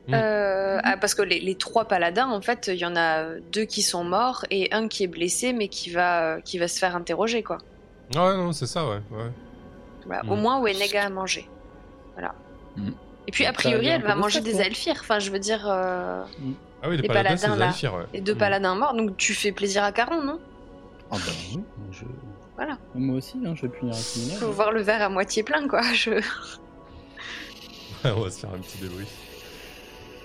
Mm. Euh, ah, parce que les, les trois paladins, en fait, il y en a deux qui sont morts et un qui est blessé, mais qui va, qui va se faire interroger, quoi. Ah ouais, non, c'est ça, ouais. ouais. Voilà. Mm. Au moins, Wenega a mangé. Voilà. Mm. Et puis, a priori, elle va manger des alphires. Enfin, je veux dire, euh, Ah oui, les, Les paladins, paladins, des là. alphires, ouais. les deux Mm. paladins morts, donc tu fais plaisir à Caron, non? Ah bah oui. Je... Moi aussi, hein, je vais punir un criminel. Faut voir le verre à moitié plein, quoi. Je... on va se faire un petit débrief.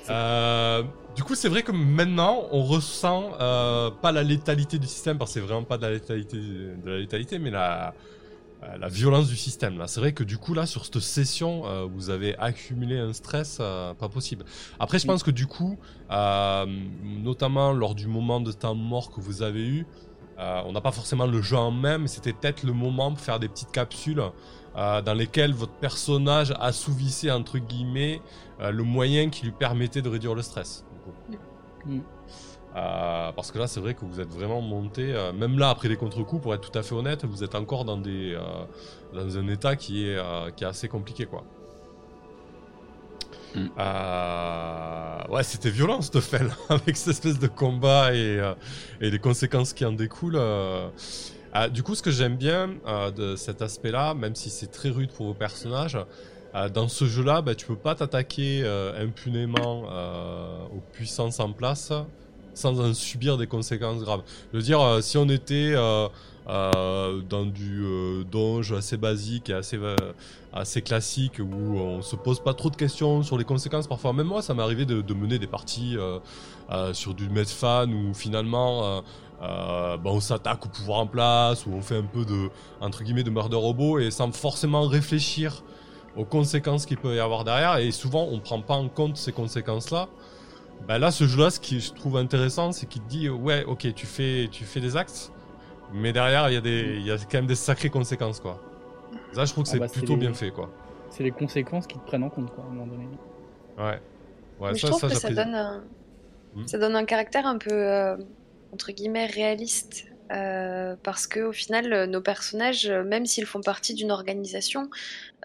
Euh, du coup, c'est vrai que maintenant, on ressent euh, pas la létalité du système, parce que c'est vraiment pas de la létalité, de la létalité mais la, euh, la violence du système. Là, c'est vrai que du coup, là, sur cette session, vous avez accumulé un stress pas possible. Après, je pense que du coup, notamment lors du moment de temps mort que vous avez eu, on n'a pas forcément le jeu en main, mais c'était peut-être le moment pour faire des petites capsules euh, dans lesquelles votre personnage assouvissait entre guillemets euh, le moyen qui lui permettait de réduire le stress. Mm. Euh, parce que là, c'est vrai que vous êtes vraiment monté, même là, après les contre-coups, pour être tout à fait honnête, vous êtes encore dans, des, dans un état qui est, qui est assez compliqué, quoi. Mm. Euh, ouais, c'était violent, felle, avec cette espèce de combat et, euh, et les conséquences qui en découlent. euh. Euh, du coup, ce que j'aime bien euh, de cet aspect-là, même si c'est très rude pour vos personnages, euh, dans ce jeu-là, bah, tu peux pas t'attaquer impunément aux puissances en place sans en subir des conséquences graves. Je veux dire, si on était dans du donge assez basique et assez, assez classique où on se pose pas trop de questions sur les conséquences, parfois même moi ça m'est arrivé de, de mener des parties sur du Medfan où finalement euh, bah, on s'attaque au pouvoir en place, où on fait un peu de entre guillemets de murder robot et sans forcément réfléchir aux conséquences qu'il peut y avoir derrière et souvent on prend pas en compte ces conséquences là bah là, ce jeu-là, ce qui je trouve intéressant, c'est qu'il te dit ouais, ok, tu fais, tu fais des actes, mais derrière, il y a des, il y a quand même des sacrées conséquences, quoi. Ça, je trouve que Ah c'est bah, c'est plutôt les- bien fait, quoi. C'est les conséquences qui te prennent en compte, quoi, à un moment donné. Ouais. Ouais, Mais je ça, trouve ça, que ça donne, un... Hmm. ça donne un caractère un peu, euh, entre guillemets, réaliste. euh, parce que au final, nos personnages, même s'ils font partie d'une organisation,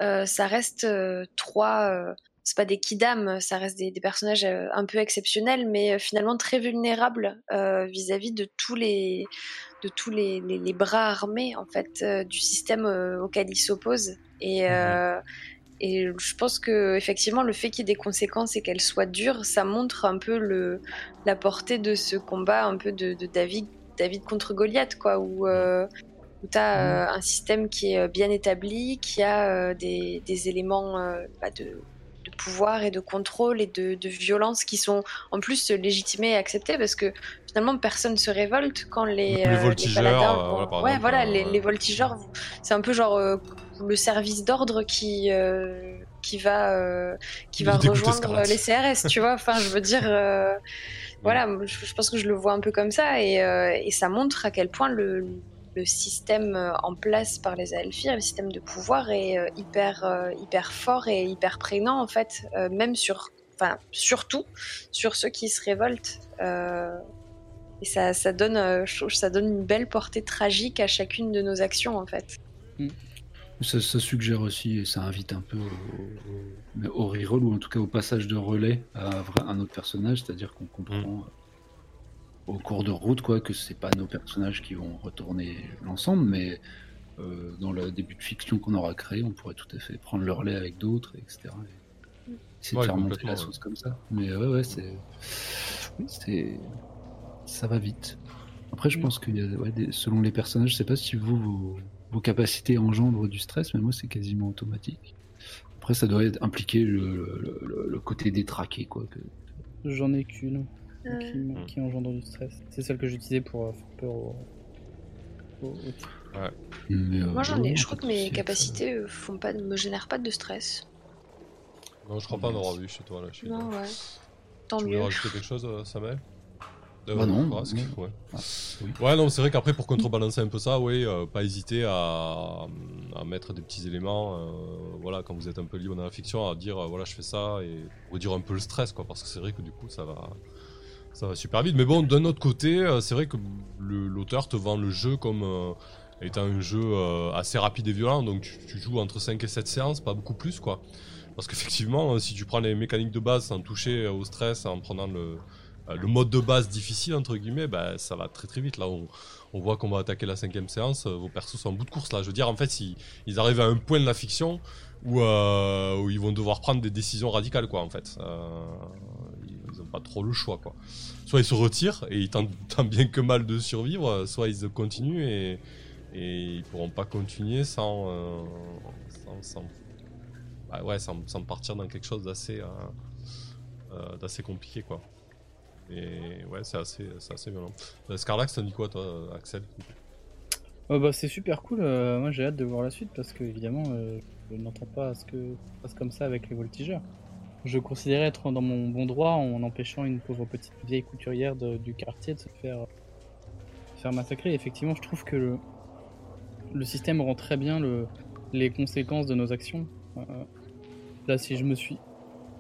euh, ça reste euh, trois. c'est pas des kidam, ça reste des, des personnages un peu exceptionnels, mais finalement très vulnérables vis-à-vis de tous les de tous les, les- les bras armés en fait du système auquel ils s'opposent. Et euh, et je pense que effectivement, le fait qu'il y ait des conséquences et qu'elles soient dures, ça montre un peu le, la portée de ce combat, un peu de, de David, David contre Goliath, quoi, où, euh, où tu as un système qui est bien établi, qui a euh, des, des éléments euh, bah, de, de pouvoir et de contrôle et de, de violence qui sont en plus légitimés et acceptés parce que finalement personne se révolte quand les, Les euh, voltigeurs, euh, vont- ouais, par ouais, exemple, voilà, euh, les, les voltigeurs, c'est un peu genre euh, le service d'ordre qui euh, qui va euh, qui va rejoindre les CRS, tu vois. Enfin, je veux dire, euh, voilà, je, je pense que je le vois un peu comme ça et, euh, et ça montre à quel point le le système en place par les Aelfir, le système de pouvoir est euh, hyper euh, hyper fort et hyper prégnant en fait, euh, même sur, enfin surtout sur ceux qui se révoltent. Euh, et ça, ça donne, ça donne une belle portée tragique à chacune de nos actions en fait. Ça, ça suggère aussi, et ça invite un peu au, au, au reroll, ou en tout cas au passage de relais à un autre personnage, c'est-à-dire qu'on comprend Mm. euh, au cours de route quoi, que c'est pas nos personnages qui vont retourner l'ensemble, mais euh, dans le début de fiction qu'on aura créé, on pourrait tout à fait prendre le relais avec d'autres, etc. Et essayer Ouais, de faire monter la ouais. sauce comme ça. Mais ouais, ouais, c'est. c'est. Ça va vite. Après, je Mm. pense que ouais, des- selon les personnages, je sais pas si vous, vos capacités engendrent du stress, mais moi, c'est quasiment automatique. Après, ça doit être impliquer le, le- le- le côté détraqué, quoi. que- J'en ai qu'une Euh. qui, Mm. qui engendre du stress. C'est celle que j'utilisais pour euh, faire peur au. Mais, euh, Moi j'en ai, je crois que mes capacités euh, font pas, me génèrent pas de stress. Non, je crois pas en avoir vu chez toi, là. Chez Non, toi. ouais. Tant Tu voulais mieux. rajouter quelque chose, Samuel? Euh, Bah non, Brasque, non. ouais. Ah, oui. Ouais, non, c'est vrai qu'après, pour contrebalancer un peu ça, oui, euh, pas hésiter à, à mettre des petits éléments, euh, voilà, quand vous êtes un peu libre dans la fiction, à dire, euh, voilà, je fais ça, et réduire un peu le stress, quoi, parce que c'est vrai que du coup, ça va, ça va super vite. Mais bon, d'un autre côté, c'est vrai que l'auteur te vend le jeu comme étant un jeu assez rapide et violent, donc tu, tu joues entre 5 et 7 séances, pas beaucoup plus, quoi. Parce qu'effectivement, si tu prends les mécaniques de base sans toucher au stress, en prenant le, le mode de base difficile, entre guillemets, bah, ça va très très vite. Là, on, voit qu'on va attaquer la cinquième séance, euh, vos persos sont en bout de course. Là, je veux dire, en fait, ils arrivent à un point de la fiction où, euh, où ils vont devoir prendre des décisions radicales, quoi, en fait. Euh, ils n'ont pas trop le choix, quoi. Soit ils se retirent et ils tentent tant bien que mal de survivre, euh, soit ils continuent et, et ils pourront pas continuer sans, euh, bah partir dans quelque chose d'assez euh, euh, d'assez compliqué. Et ouais, c'est assez, assez violent. Euh, Scarlax, t'en dis quoi, toi, Axel? Euh, bah, c'est super cool. euh, moi, j'ai hâte de voir la suite parce que, évidemment, je n'entends pas à ce que ça passe comme ça avec les voltigeurs. Je considérais être dans mon bon droit en empêchant une pauvre petite vieille couturière du quartier de se faire, faire massacrer. Effectivement, je trouve que le, système rend très bien le, les conséquences de nos actions. Là, si je me suis.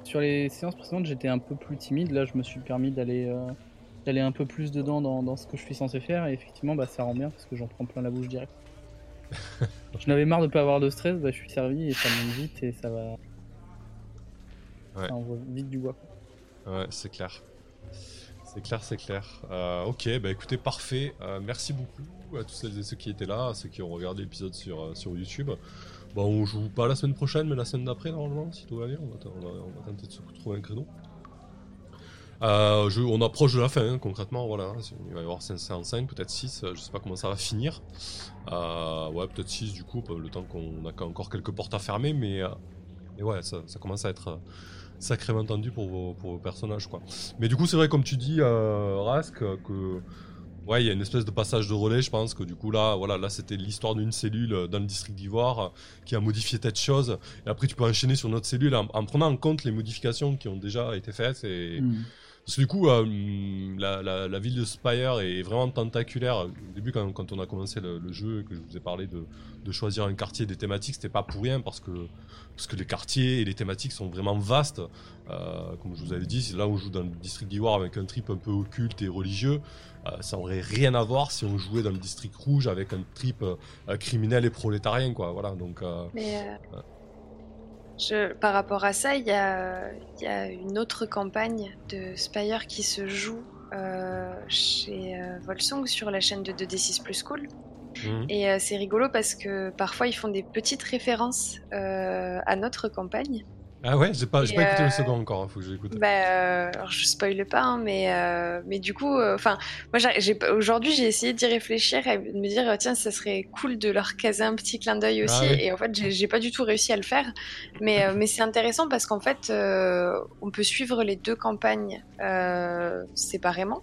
Sur les séances précédentes, j'étais un peu plus timide. Là, je me suis permis d'aller euh, d'aller un peu plus dedans dans, dans ce que je suis censé faire. Et effectivement, bah, ça rend bien parce que j'en prends plein la bouche direct. je n'avais marre de pas avoir de stress, bah, je suis servi et ça monte vite et ça va. Ouais. Ça envoie vite du bois. Ouais, c'est clair. C'est clair, c'est clair. Euh, ok, bah écoutez, parfait. Euh, merci beaucoup à tous celles et ceux qui étaient là, à ceux qui ont regardé l'épisode sur, euh, sur YouTube. Bon, on joue pas la semaine prochaine, mais la semaine d'après, normalement, si tout va bien. On va, tenter de se trouver un créneau. Euh, on approche de la fin, hein, concrètement, voilà. Il va y avoir 5 séances 5, peut-être 6, je sais pas comment ça va finir. Euh, ouais, peut-être 6 du coup, le temps qu'on a encore quelques portes à fermer, mais, euh, ouais, ça, commence à être euh, sacrément tendu pour vos, personnages, quoi. Mais du coup, c'est vrai, comme tu dis, euh, Rask, euh, que ouais, il y a une espèce de passage de relais, je pense que du coup là, voilà, là c'était l'histoire d'une cellule euh, dans le district d'Ivoire euh, qui a modifié telle chose, et après tu peux enchaîner sur notre cellule en, en prenant en compte les modifications qui ont déjà été faites et Hmm. parce que du coup, euh, la, la- la ville de Spire est vraiment tentaculaire. Au début, quand, quand on a commencé le, le jeu et que je vous ai parlé de, de choisir un quartier et des thématiques, c'était pas pour rien parce que, parce que les quartiers et les thématiques sont vraiment vastes. Euh, comme je vous avais dit, c'est là où on joue dans le district d'Ivoire avec un trip un peu occulte et religieux. Euh, ça aurait rien à voir si on jouait dans le district rouge avec un trip euh, criminel et prolétarien, quoi. Voilà, donc. euh, Mais euh, Ouais. je, par rapport à ça, il y a, il y a une autre campagne de Spire qui se joue euh, chez euh, Volsung sur la chaîne de 2D6 Plus Cool. mhm. Et euh, c'est rigolo parce que parfois ils font des petites références euh, à notre campagne. Ah ouais, j'ai pas, j'ai pas écouté euh, le second encore, hein, faut que je l'écoute. Bah, euh, alors je spoile pas, hein, mais euh, mais du coup, enfin, moi, j'ai- aujourd'hui, j'ai essayé d'y réfléchir et de me dire, euh, tiens, ça serait cool de leur caser un petit clin d'œil aussi. Ah. Et en fait, j'ai j'ai pas du tout réussi à le faire, mais euh, mais c'est intéressant parce qu'en fait, euh, on peut suivre les deux campagnes euh, séparément,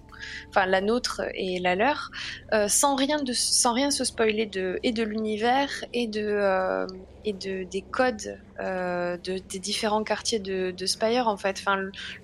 enfin la nôtre et la leur, euh, sans rien de sans rien se spoiler de et de l'univers et de euh, et de des codes euh, de, des différents quartiers de, Spire en fait.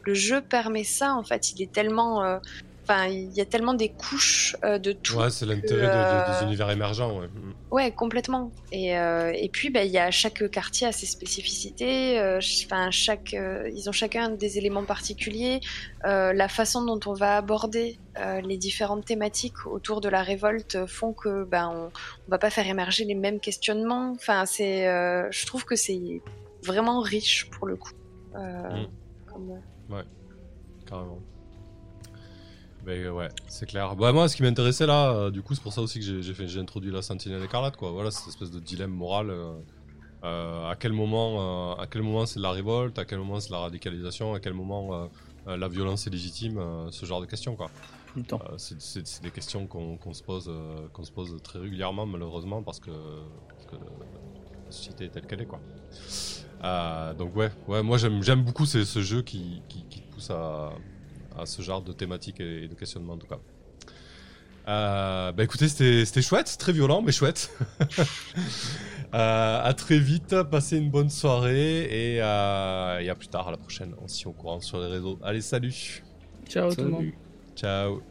Le jeu permet ça en fait. Il est tellement, euh, enfin, il y a tellement des couches euh, de tout. Ouais, c'est l'intérêt de- de- euh, des univers émergents, ouais. Ouais, complètement. Et, euh, et puis, bah, il y a chaque quartier a ses spécificités. Enfin, chaque, ils ont chacun des éléments particuliers. La façon dont on va aborder les différentes thématiques autour de la révolte font que, ben, on, on va pas faire émerger les mêmes questionnements. Enfin, c'est, je trouve que c'est vraiment riche pour le coup. Euh, Mm. comme- Carrément. Mais ouais, c'est clair. Bah, moi, ce qui m'intéressait là, euh, du coup, c'est pour ça aussi que j'ai- introduit la Sentinelle écarlate, quoi. Voilà, cette espèce de dilemme moral. euh, euh, à quel moment, à quel moment c'est de la révolte, à quel moment c'est de la radicalisation, à quel moment la violence est légitime, ce genre de questions, quoi. C'est- des questions qu'on se pose, qu'on se pose très régulièrement, malheureusement, parce que, parce que la société est telle qu'elle est, quoi. Donc ouais, ouais, moi j'aime beaucoup ce, ce jeu qui, qui, qui te pousse à, à ce genre de thématiques et, et de questionnement en tout cas. Euh, bah écoutez, c'était chouette, très violent, mais chouette. euh, à très vite, passez une bonne soirée et, euh, et à plus tard, à la prochaine. On s'y est au courant sur les réseaux. Allez, salut Ciao tout le monde. Ciao